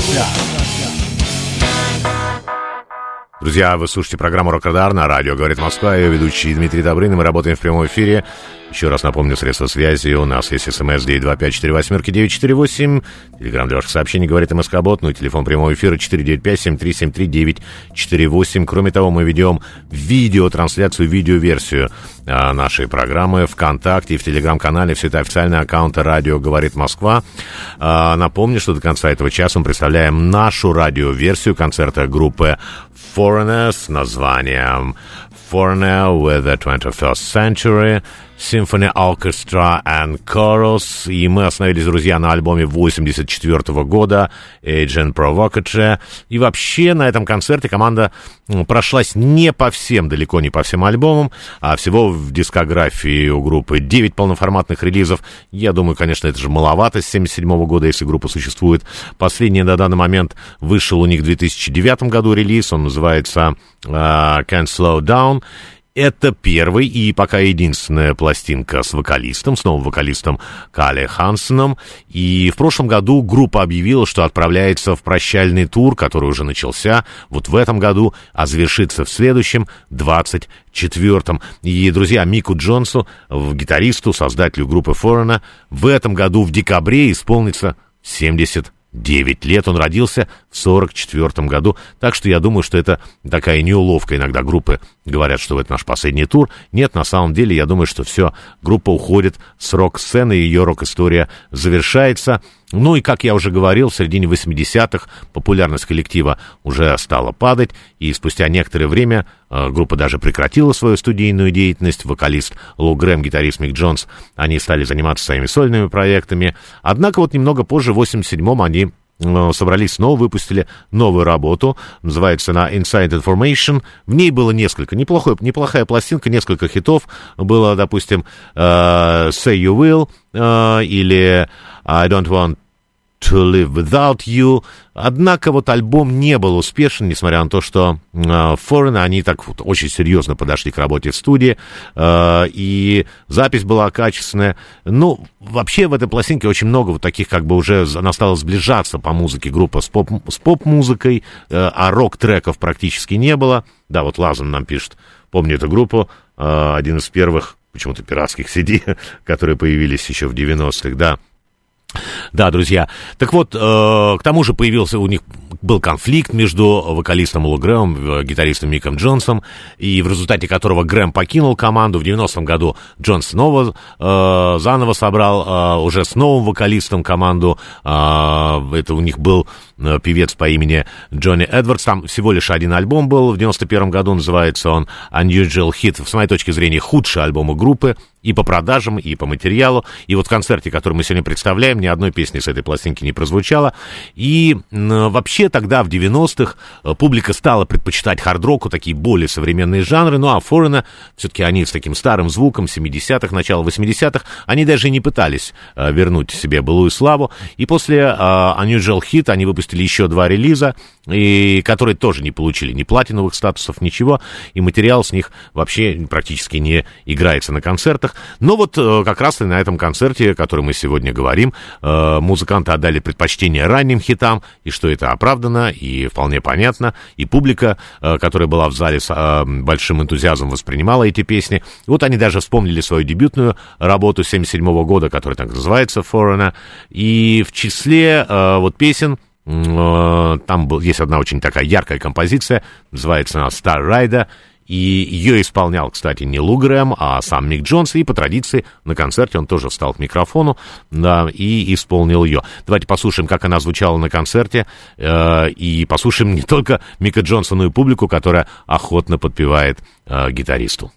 B: Друзья, вы слушаете программу «Рок-Радар» на радио «Говорит Москва». Ее ведущий Дмитрий Добрын. Мы работаем в прямом эфире. Еще раз напомню, средства связи. У нас есть смс 925-48-948. Телеграмм для ваших сообщений говорит МСК-бот. Ну и телефон прямого эфира 495-7373-948. Кроме того, мы ведем видеотрансляцию, видеоверсию а, нашей программы ВКонтакте и в Телеграм-канале. Все это официальные аккаунты «Радио говорит Москва». А, напомню, что до конца этого часа мы представляем нашу радиоверсию концерта группы Foreigner с названием Foreigner with the 21st Century Symphony Orchestra and Chorus. И мы остановились, друзья, на альбоме 84 года Agent Provocateur. И вообще на этом концерте команда прошлась не по всем, далеко не по всем альбомам, а всего в дискографии у группы 9 полноформатных релизов. Я думаю, конечно, это же маловато с 77 года, если группа существует. Последний на данный момент вышел у них в 2009 году релиз, он называется uh, Can't Slow Down. Это первый и пока единственная пластинка с вокалистом, с новым вокалистом Кале Хансеном. И в прошлом году группа объявила, что отправляется в прощальный тур, который уже начался вот в этом году, а завершится в следующем, 24-м. И, друзья, Мику Джонсу, гитаристу, создателю группы Форена, в этом году в декабре исполнится 70 9 лет. Он родился в 44 году. Так что я думаю, что это такая неуловка. Иногда группы говорят, что это наш последний тур. Нет, на самом деле, я думаю, что все, группа уходит с рок-сцены, ее рок-история завершается. Ну и, как я уже говорил, в середине 80-х популярность коллектива уже стала падать, и спустя некоторое время э, группа даже прекратила свою студийную деятельность. Вокалист Лу Грэм, гитарист Мик Джонс, они стали заниматься своими сольными проектами. Однако вот немного позже, в 87-м, они собрались снова, выпустили новую работу, называется она Inside Information. В ней было несколько, неплохой, неплохая пластинка, несколько хитов. Было, допустим, uh, Say You Will uh, или I Don't Want to Live Without You. Однако вот альбом не был успешен, несмотря на то, что э, Foreign, они так вот очень серьезно подошли к работе в студии, э, и запись была качественная. Ну, вообще в этой пластинке очень много вот таких, как бы уже она стала сближаться по музыке группа с, поп, с поп-музыкой, э, а рок-треков практически не было. Да, вот Лазан нам пишет, помню эту группу, э, один из первых почему-то пиратских CD, которые появились еще в 90-х, да, да, друзья. Так вот, э, к тому же появился у них был конфликт между вокалистом Лу Грэмом, гитаристом Миком Джонсом, и в результате которого Грэм покинул команду. В 90-м году Джонс снова э, заново собрал э, уже с новым вокалистом команду. Э, это у них был э, певец по имени Джонни Эдвардс. Там всего лишь один альбом был в 91 году, называется он Unusual Hit. С моей точки зрения, худший альбом группы и по продажам, и по материалу. И вот в концерте, который мы сегодня представляем, ни одной песни с этой пластинки не прозвучало. И э, вообще тогда, в 90-х, э, публика стала предпочитать хард-року, такие более современные жанры. Ну а Форена, все-таки они с таким старым звуком 70-х, начала 80-х, они даже не пытались э, вернуть себе былую славу. И после э, Unusual Hit они выпустили еще два релиза, и которые тоже не получили ни платиновых статусов, ничего, и материал с них вообще практически не играется на концертах. Но вот э, как раз и на этом концерте, о котором мы сегодня говорим, э, музыканты отдали предпочтение ранним хитам, и что это оправдано, и вполне понятно, и публика, э, которая была в зале с большим энтузиазмом воспринимала эти песни. Вот они даже вспомнили свою дебютную работу 77 года, которая так называется «Foreigner», и в числе вот песен, там был, есть одна очень такая яркая композиция, называется она «Star Rider», и ее исполнял, кстати, не Лу Грэм, а сам Мик Джонс, и по традиции на концерте он тоже встал к микрофону да, и исполнил ее. Давайте послушаем, как она звучала на концерте, э, и послушаем не только Мика Джонса, но и публику, которая охотно подпевает э, гитаристу.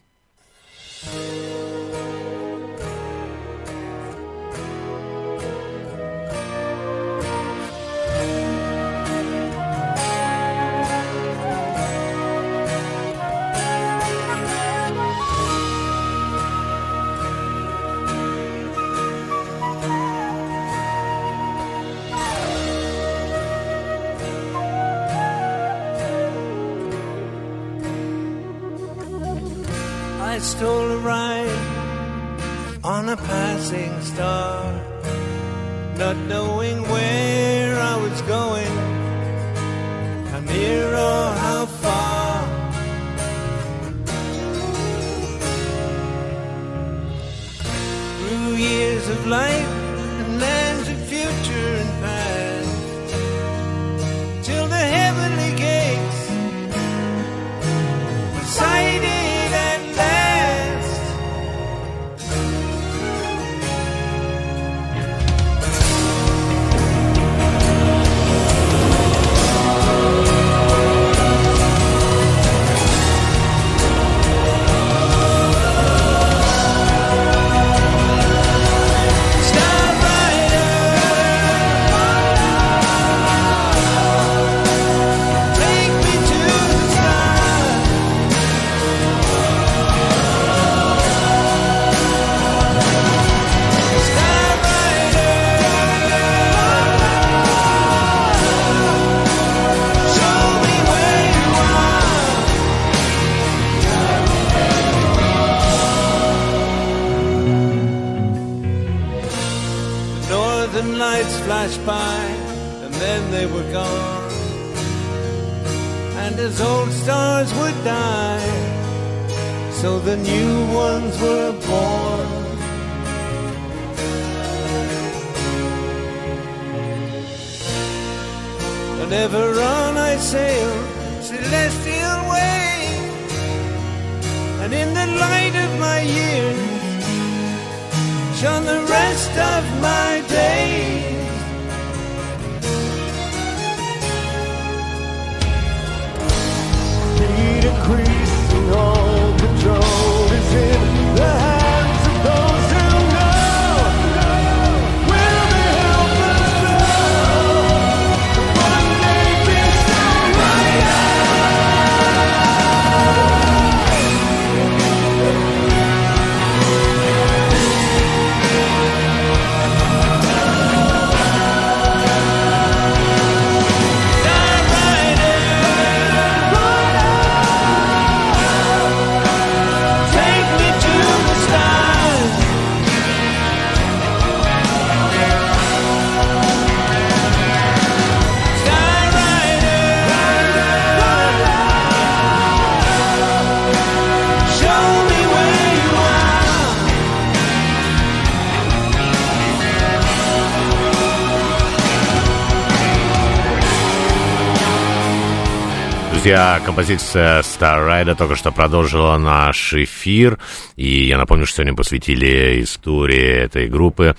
B: Друзья, композиция Rider только что продолжила наш эфир. И я напомню, что сегодня посвятили истории этой группы,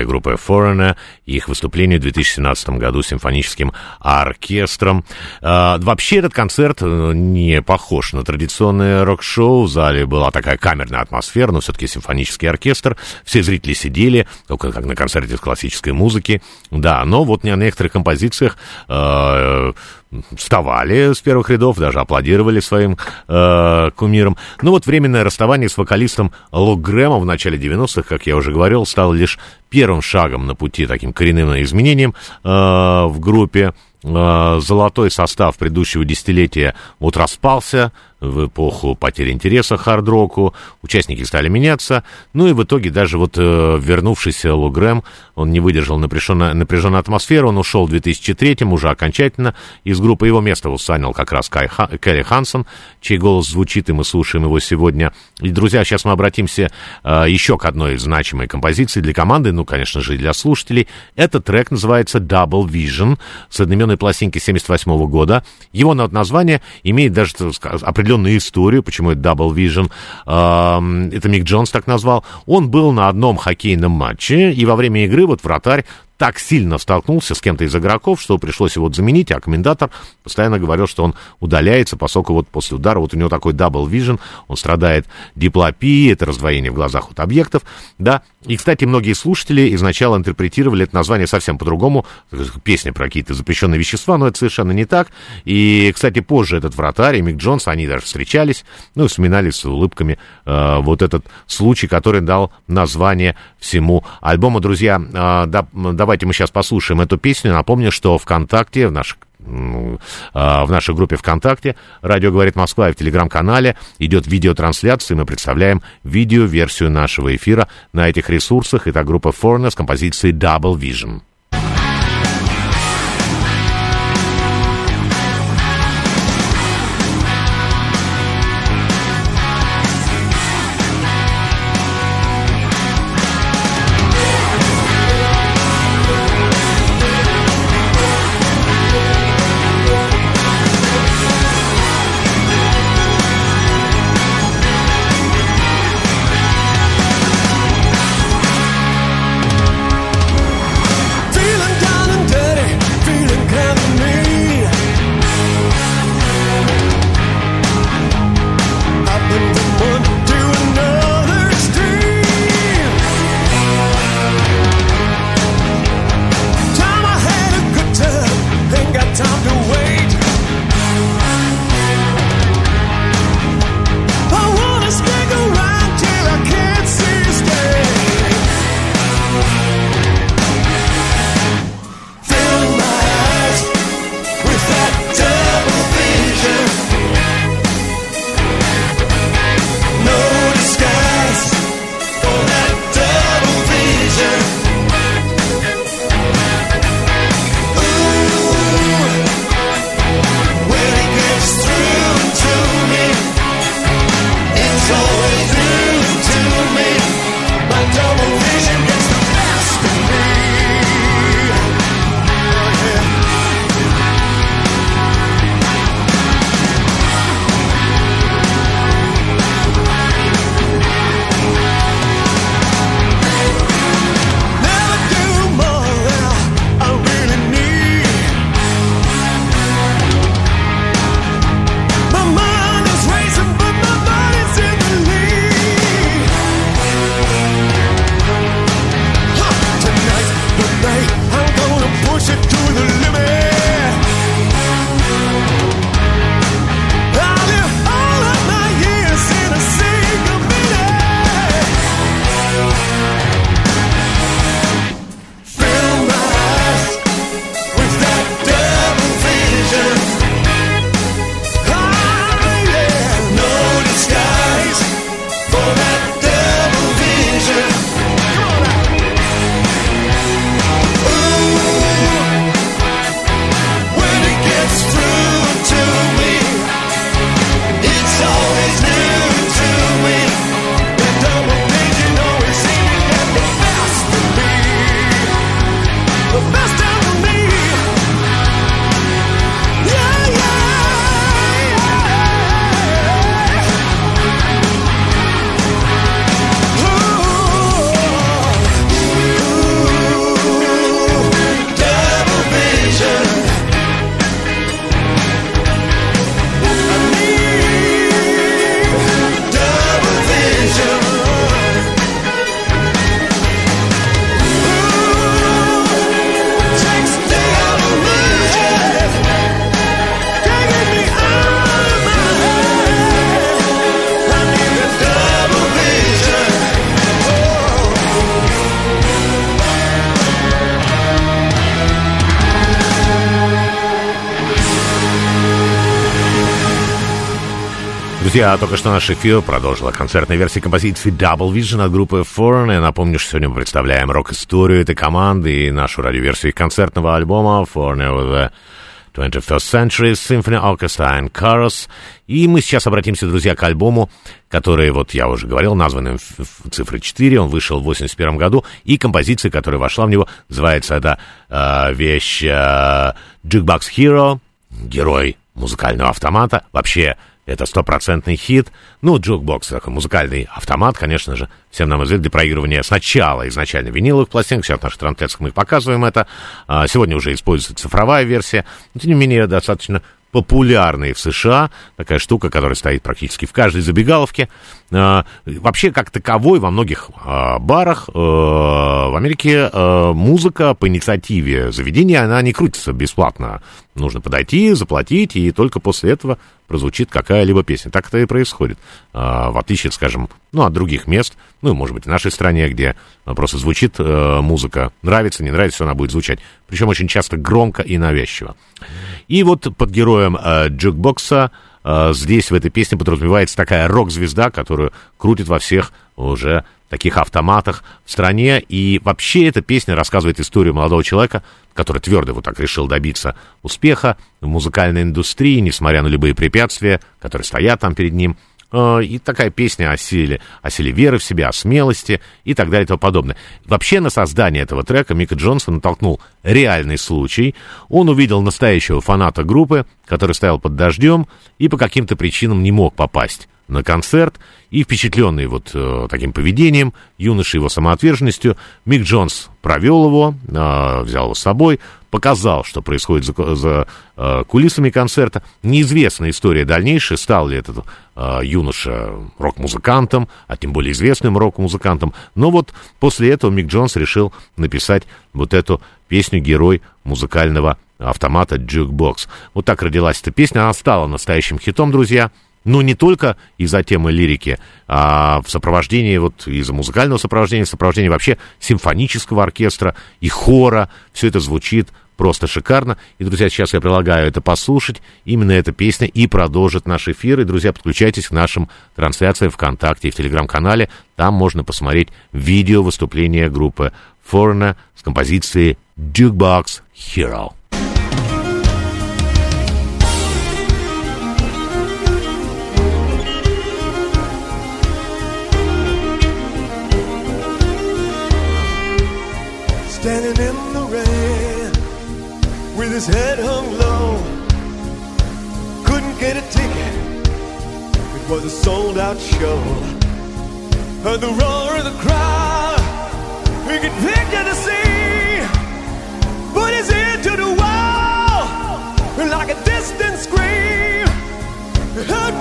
B: э, группы Foreigner, их выступлению в 2017 году симфоническим оркестром. Э, вообще этот концерт э, не похож на традиционное рок-шоу. В зале была такая камерная атмосфера, но все-таки симфонический оркестр. Все зрители сидели, только как на концерте с классической музыки. Да, но вот на некоторых композициях вставали с первых рядов, даже аплодировали своим э, кумирам. Но вот временное расставание с вокалистом Лок Грэмом в начале 90-х, как я уже говорил, стало лишь первым шагом на пути таким коренным изменением э, в группе. Э, золотой состав предыдущего десятилетия вот распался в эпоху потери интереса хард-року, участники стали меняться, ну и в итоге даже вот э, вернувшийся Лу Грэм, он не выдержал напряженную, напряженную атмосферу, он ушел в 2003-м уже окончательно из группы, его место занял как раз Кай Ха, Келли Хансон, чей голос звучит, и мы слушаем его сегодня. И, друзья, сейчас мы обратимся э, еще к одной значимой композиции для команды, ну, конечно же, и для слушателей. Этот трек называется Double Vision с одноименной пластинки 78 года. Его на- название имеет даже так определенную историю, почему это Double Vision. Эм, Это Мик Джонс так назвал. Он был на одном хоккейном матче, и во время игры вот вратарь так сильно столкнулся с кем-то из игроков, что пришлось его заменить, а комментатор постоянно говорил, что он удаляется, поскольку вот после удара вот у него такой double vision, он страдает диплопией, это раздвоение в глазах от объектов, да. И, кстати, многие слушатели изначально интерпретировали это название совсем по-другому, песня про какие-то запрещенные вещества, но это совершенно не так. И, кстати, позже этот вратарь и Мик Джонс, они даже встречались, ну, вспоминали с улыбками э, вот этот случай, который дал название всему альбому. Друзья, э, да, давайте мы сейчас послушаем эту песню. Напомню, что ВКонтакте, в наших
M: м, а, в нашей группе ВКонтакте «Радио говорит Москва» и в Телеграм-канале идет видеотрансляция, и мы представляем видеоверсию нашего эфира на этих ресурсах. Это группа Foreigner с композицией Double Vision. Друзья, только что наш эфир продолжила концертная версия композиции Double Vision от группы Foreign. Я напомню, что сегодня мы представляем рок-историю этой команды и нашу радиоверсию их концертного альбома Foreigner with the 21st Century Symphony Orchestra and Chorus. И мы сейчас обратимся, друзья, к альбому, который, вот я уже говорил, названным цифрой 4. Он вышел в 81 году. И композиция, которая вошла в него, называется эта э, вещь э, Jukebox Hero, герой музыкального автомата. Вообще, это стопроцентный хит. Ну, jukebox, такой музыкальный автомат, конечно же, всем нам известно, для проигрывания сначала изначально виниловых пластинок, сейчас в наших трансляциях мы показываем это. А, Сегодня уже используется цифровая версия, но, тем не менее, достаточно популярной в США, такая штука, которая стоит практически в каждой забегаловке. А, Вообще, как таковой, во многих а, барах э, в Америке э, музыка по инициативе заведения, она не крутится бесплатно
B: Нужно подойти, заплатить, и только после этого прозвучит какая-либо песня. Так это и происходит. А, в отличие, скажем, ну, от других мест, ну, может быть, в нашей стране, где а, просто звучит э, музыка, нравится, не нравится, она будет звучать. Причем очень часто громко и навязчиво. И вот под героем э, джукбокса э, здесь в этой песне подразумевается такая рок-звезда, которую крутит во всех уже таких автоматах в стране. И вообще эта песня рассказывает историю молодого человека, который твердо вот так решил добиться успеха в музыкальной индустрии, несмотря на любые препятствия, которые стоят там перед ним. Э, И такая песня о силе, о силе веры в себя, о смелости и так далее и тому подобное. Вообще на создание этого трека Мика Джонсон натолкнул реальный случай. Он увидел настоящего фаната группы, который стоял под дождем и по каким-то причинам не мог попасть на концерт, и впечатленный вот э, таким поведением, юношей его самоотверженностью, Мик Джонс провел его, э, взял его с собой, показал, что происходит за, за э, кулисами концерта. Неизвестна история дальнейшая, стал ли этот э, юноша рок-музыкантом, а тем более известным рок-музыкантом. Но вот после этого Мик Джонс решил написать вот эту песню «Герой музыкального автомата Jukebox». Вот так родилась эта песня, она стала настоящим хитом, друзья. Но не только из-за темы лирики, а в сопровождении, вот из-за музыкального сопровождения, сопровождения вообще симфонического оркестра и хора. Все это звучит просто шикарно. И, друзья, сейчас я предлагаю это послушать. Именно эта песня и продолжит наш эфир. И, друзья, подключайтесь к нашим трансляциям ВКонтакте и в Телеграм-канале. Там можно посмотреть видео выступления группы Foreigner с композицией Jukebox Hero.
M: His head hung low. Couldn't get a ticket, it was a sold out show. Heard the roar of the crowd, he could picture the scene. Put his ear to the wall, like a distant scream. He heard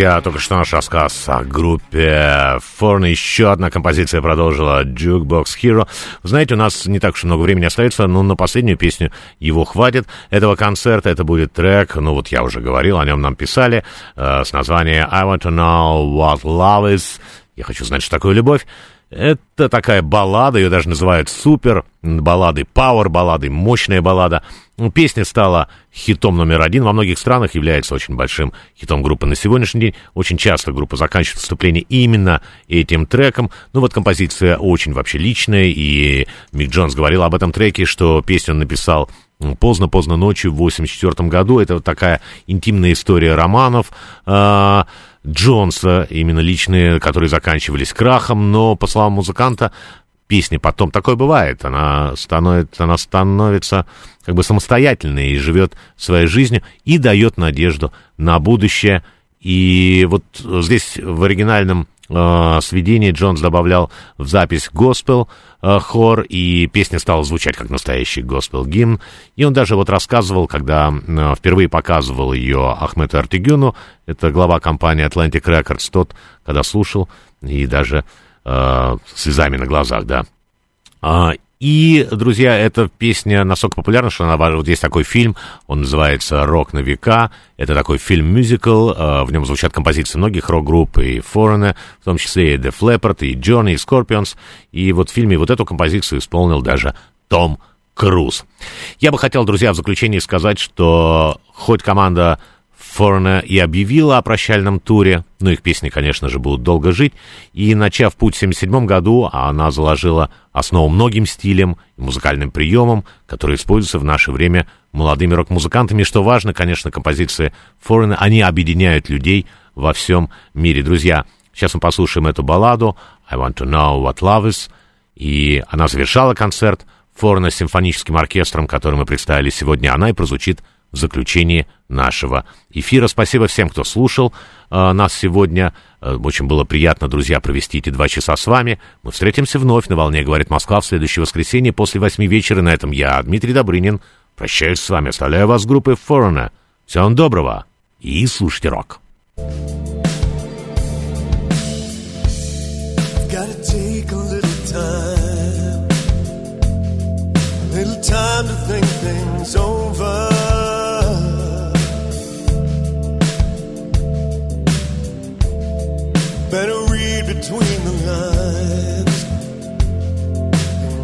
B: Друзья, только что наш рассказ о группе Форн. Еще одна композиция продолжила Jukebox Hero. Знаете, у нас не так уж много времени остается, но на последнюю песню его хватит. Этого концерта это будет трек, ну вот я уже говорил, о нем нам писали, э, с названием I Want to Know What Love Is. Я хочу знать, что такое любовь. Это такая баллада, ее даже называют супер балладой, пауэр балладой, мощная баллада. Ну, Песня стала хитом номер один во многих странах, является очень большим хитом группы на сегодняшний день. Очень часто группа заканчивает выступление именно этим треком. Ну вот композиция очень вообще личная, и Мик Джонс говорил об этом треке, что песню он написал поздно-поздно ночью в 84 году. Это вот такая интимная история романов. Джонса, именно личные, которые заканчивались крахом, но, по словам музыканта, песни потом, такое бывает, она становится, она становится как бы самостоятельной и живет своей жизнью и дает надежду на будущее. И вот здесь в оригинальном э, сведении Джонс добавлял в запись госпел хор, и песня стала звучать как настоящий госпел гимн. И он даже вот рассказывал, когда э, впервые показывал ее Ахмету Артигюну, это глава компании Atlantic Records, тот, когда слушал, и даже э, слезами на глазах, да. А, и, друзья, эта песня настолько популярна, что она, вот есть такой фильм, он называется «Рок на века». Это такой фильм-мюзикл, э, в нем звучат композиции многих рок-групп, и Foreigner, в том числе и Def Leppard, и Journey, и Scorpions. И вот в фильме вот эту композицию исполнил даже Том Круз. Я бы хотел, друзья, в заключении сказать, что хоть команда Foreigner и объявила о прощальном туре, но их песни, конечно же, будут долго жить, и, начав путь в 1977 году, она заложила основу многим стилям и музыкальным приемам, которые используются в наше время молодыми рок-музыкантами. Что важно, конечно, композиции Foreigner, они объединяют людей во всем мире. Друзья, сейчас мы послушаем эту балладу «I want to know what love is», и она завершала концерт Foreigner с симфоническим оркестром, который мы представили сегодня. Она и прозвучит в заключении нашего эфира. Спасибо всем, кто слушал э, нас сегодня. Э, очень было приятно, друзья, провести эти два часа с вами. Мы встретимся вновь на «Волне», говорит Москва, в следующее воскресенье после восьми вечера. На этом я, Дмитрий Добрынин, прощаюсь с вами. Оставляю вас с группой Foreigner. Всего вам доброго и слушайте рок.
M: Gotta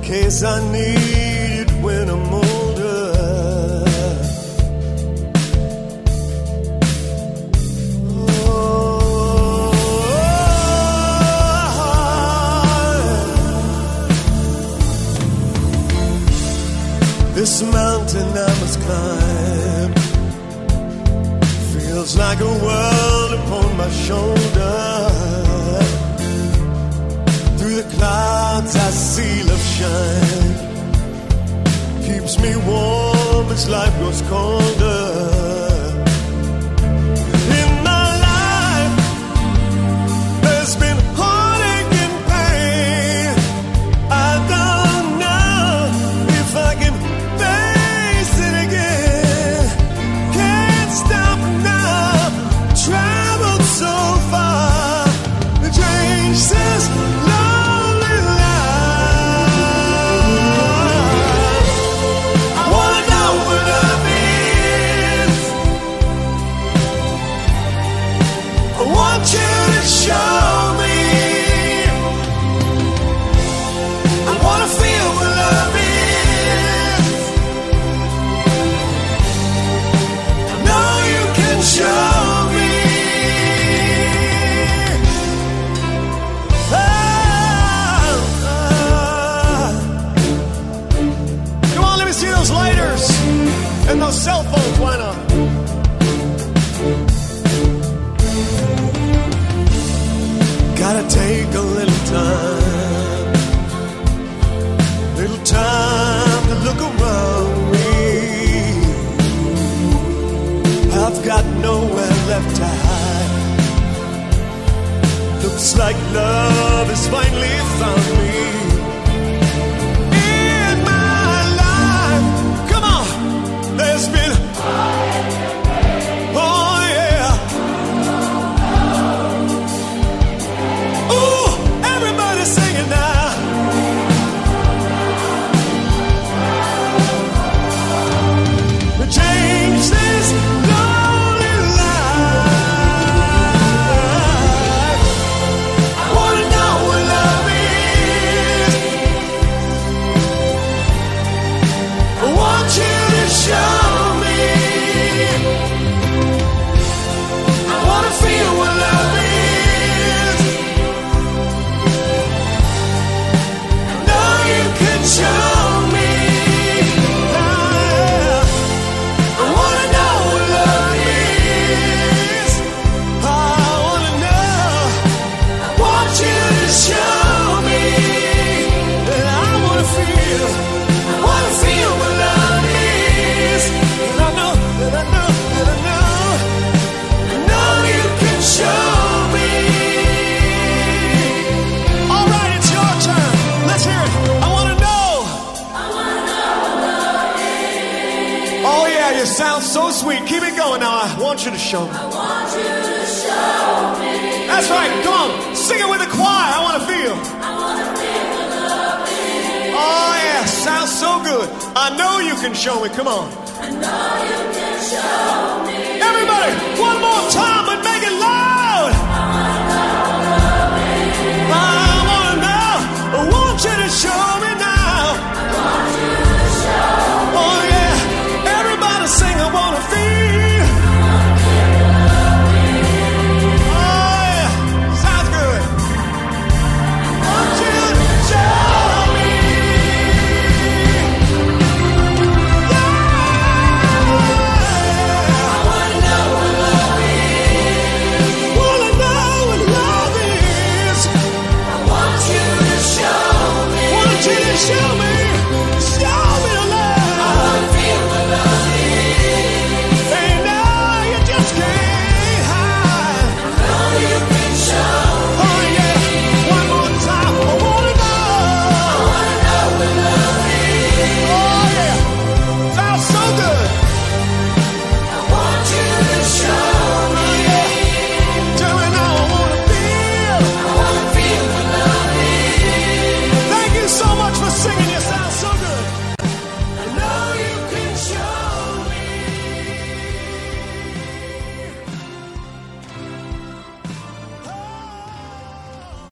M: case I need it when I'm older. Oh, This mountain I must climb feels like a world upon my shoulder. The clouds I see love shine, keeps me warm as life grows colder. Like love has finally found me. Keep it going now. I want you to show me. I want you to show me. That's right. Come on. Sing it with the choir. I want to feel. I want to feel the love Oh, yeah. Sounds so good. I know you can show me. Come on. I know you can show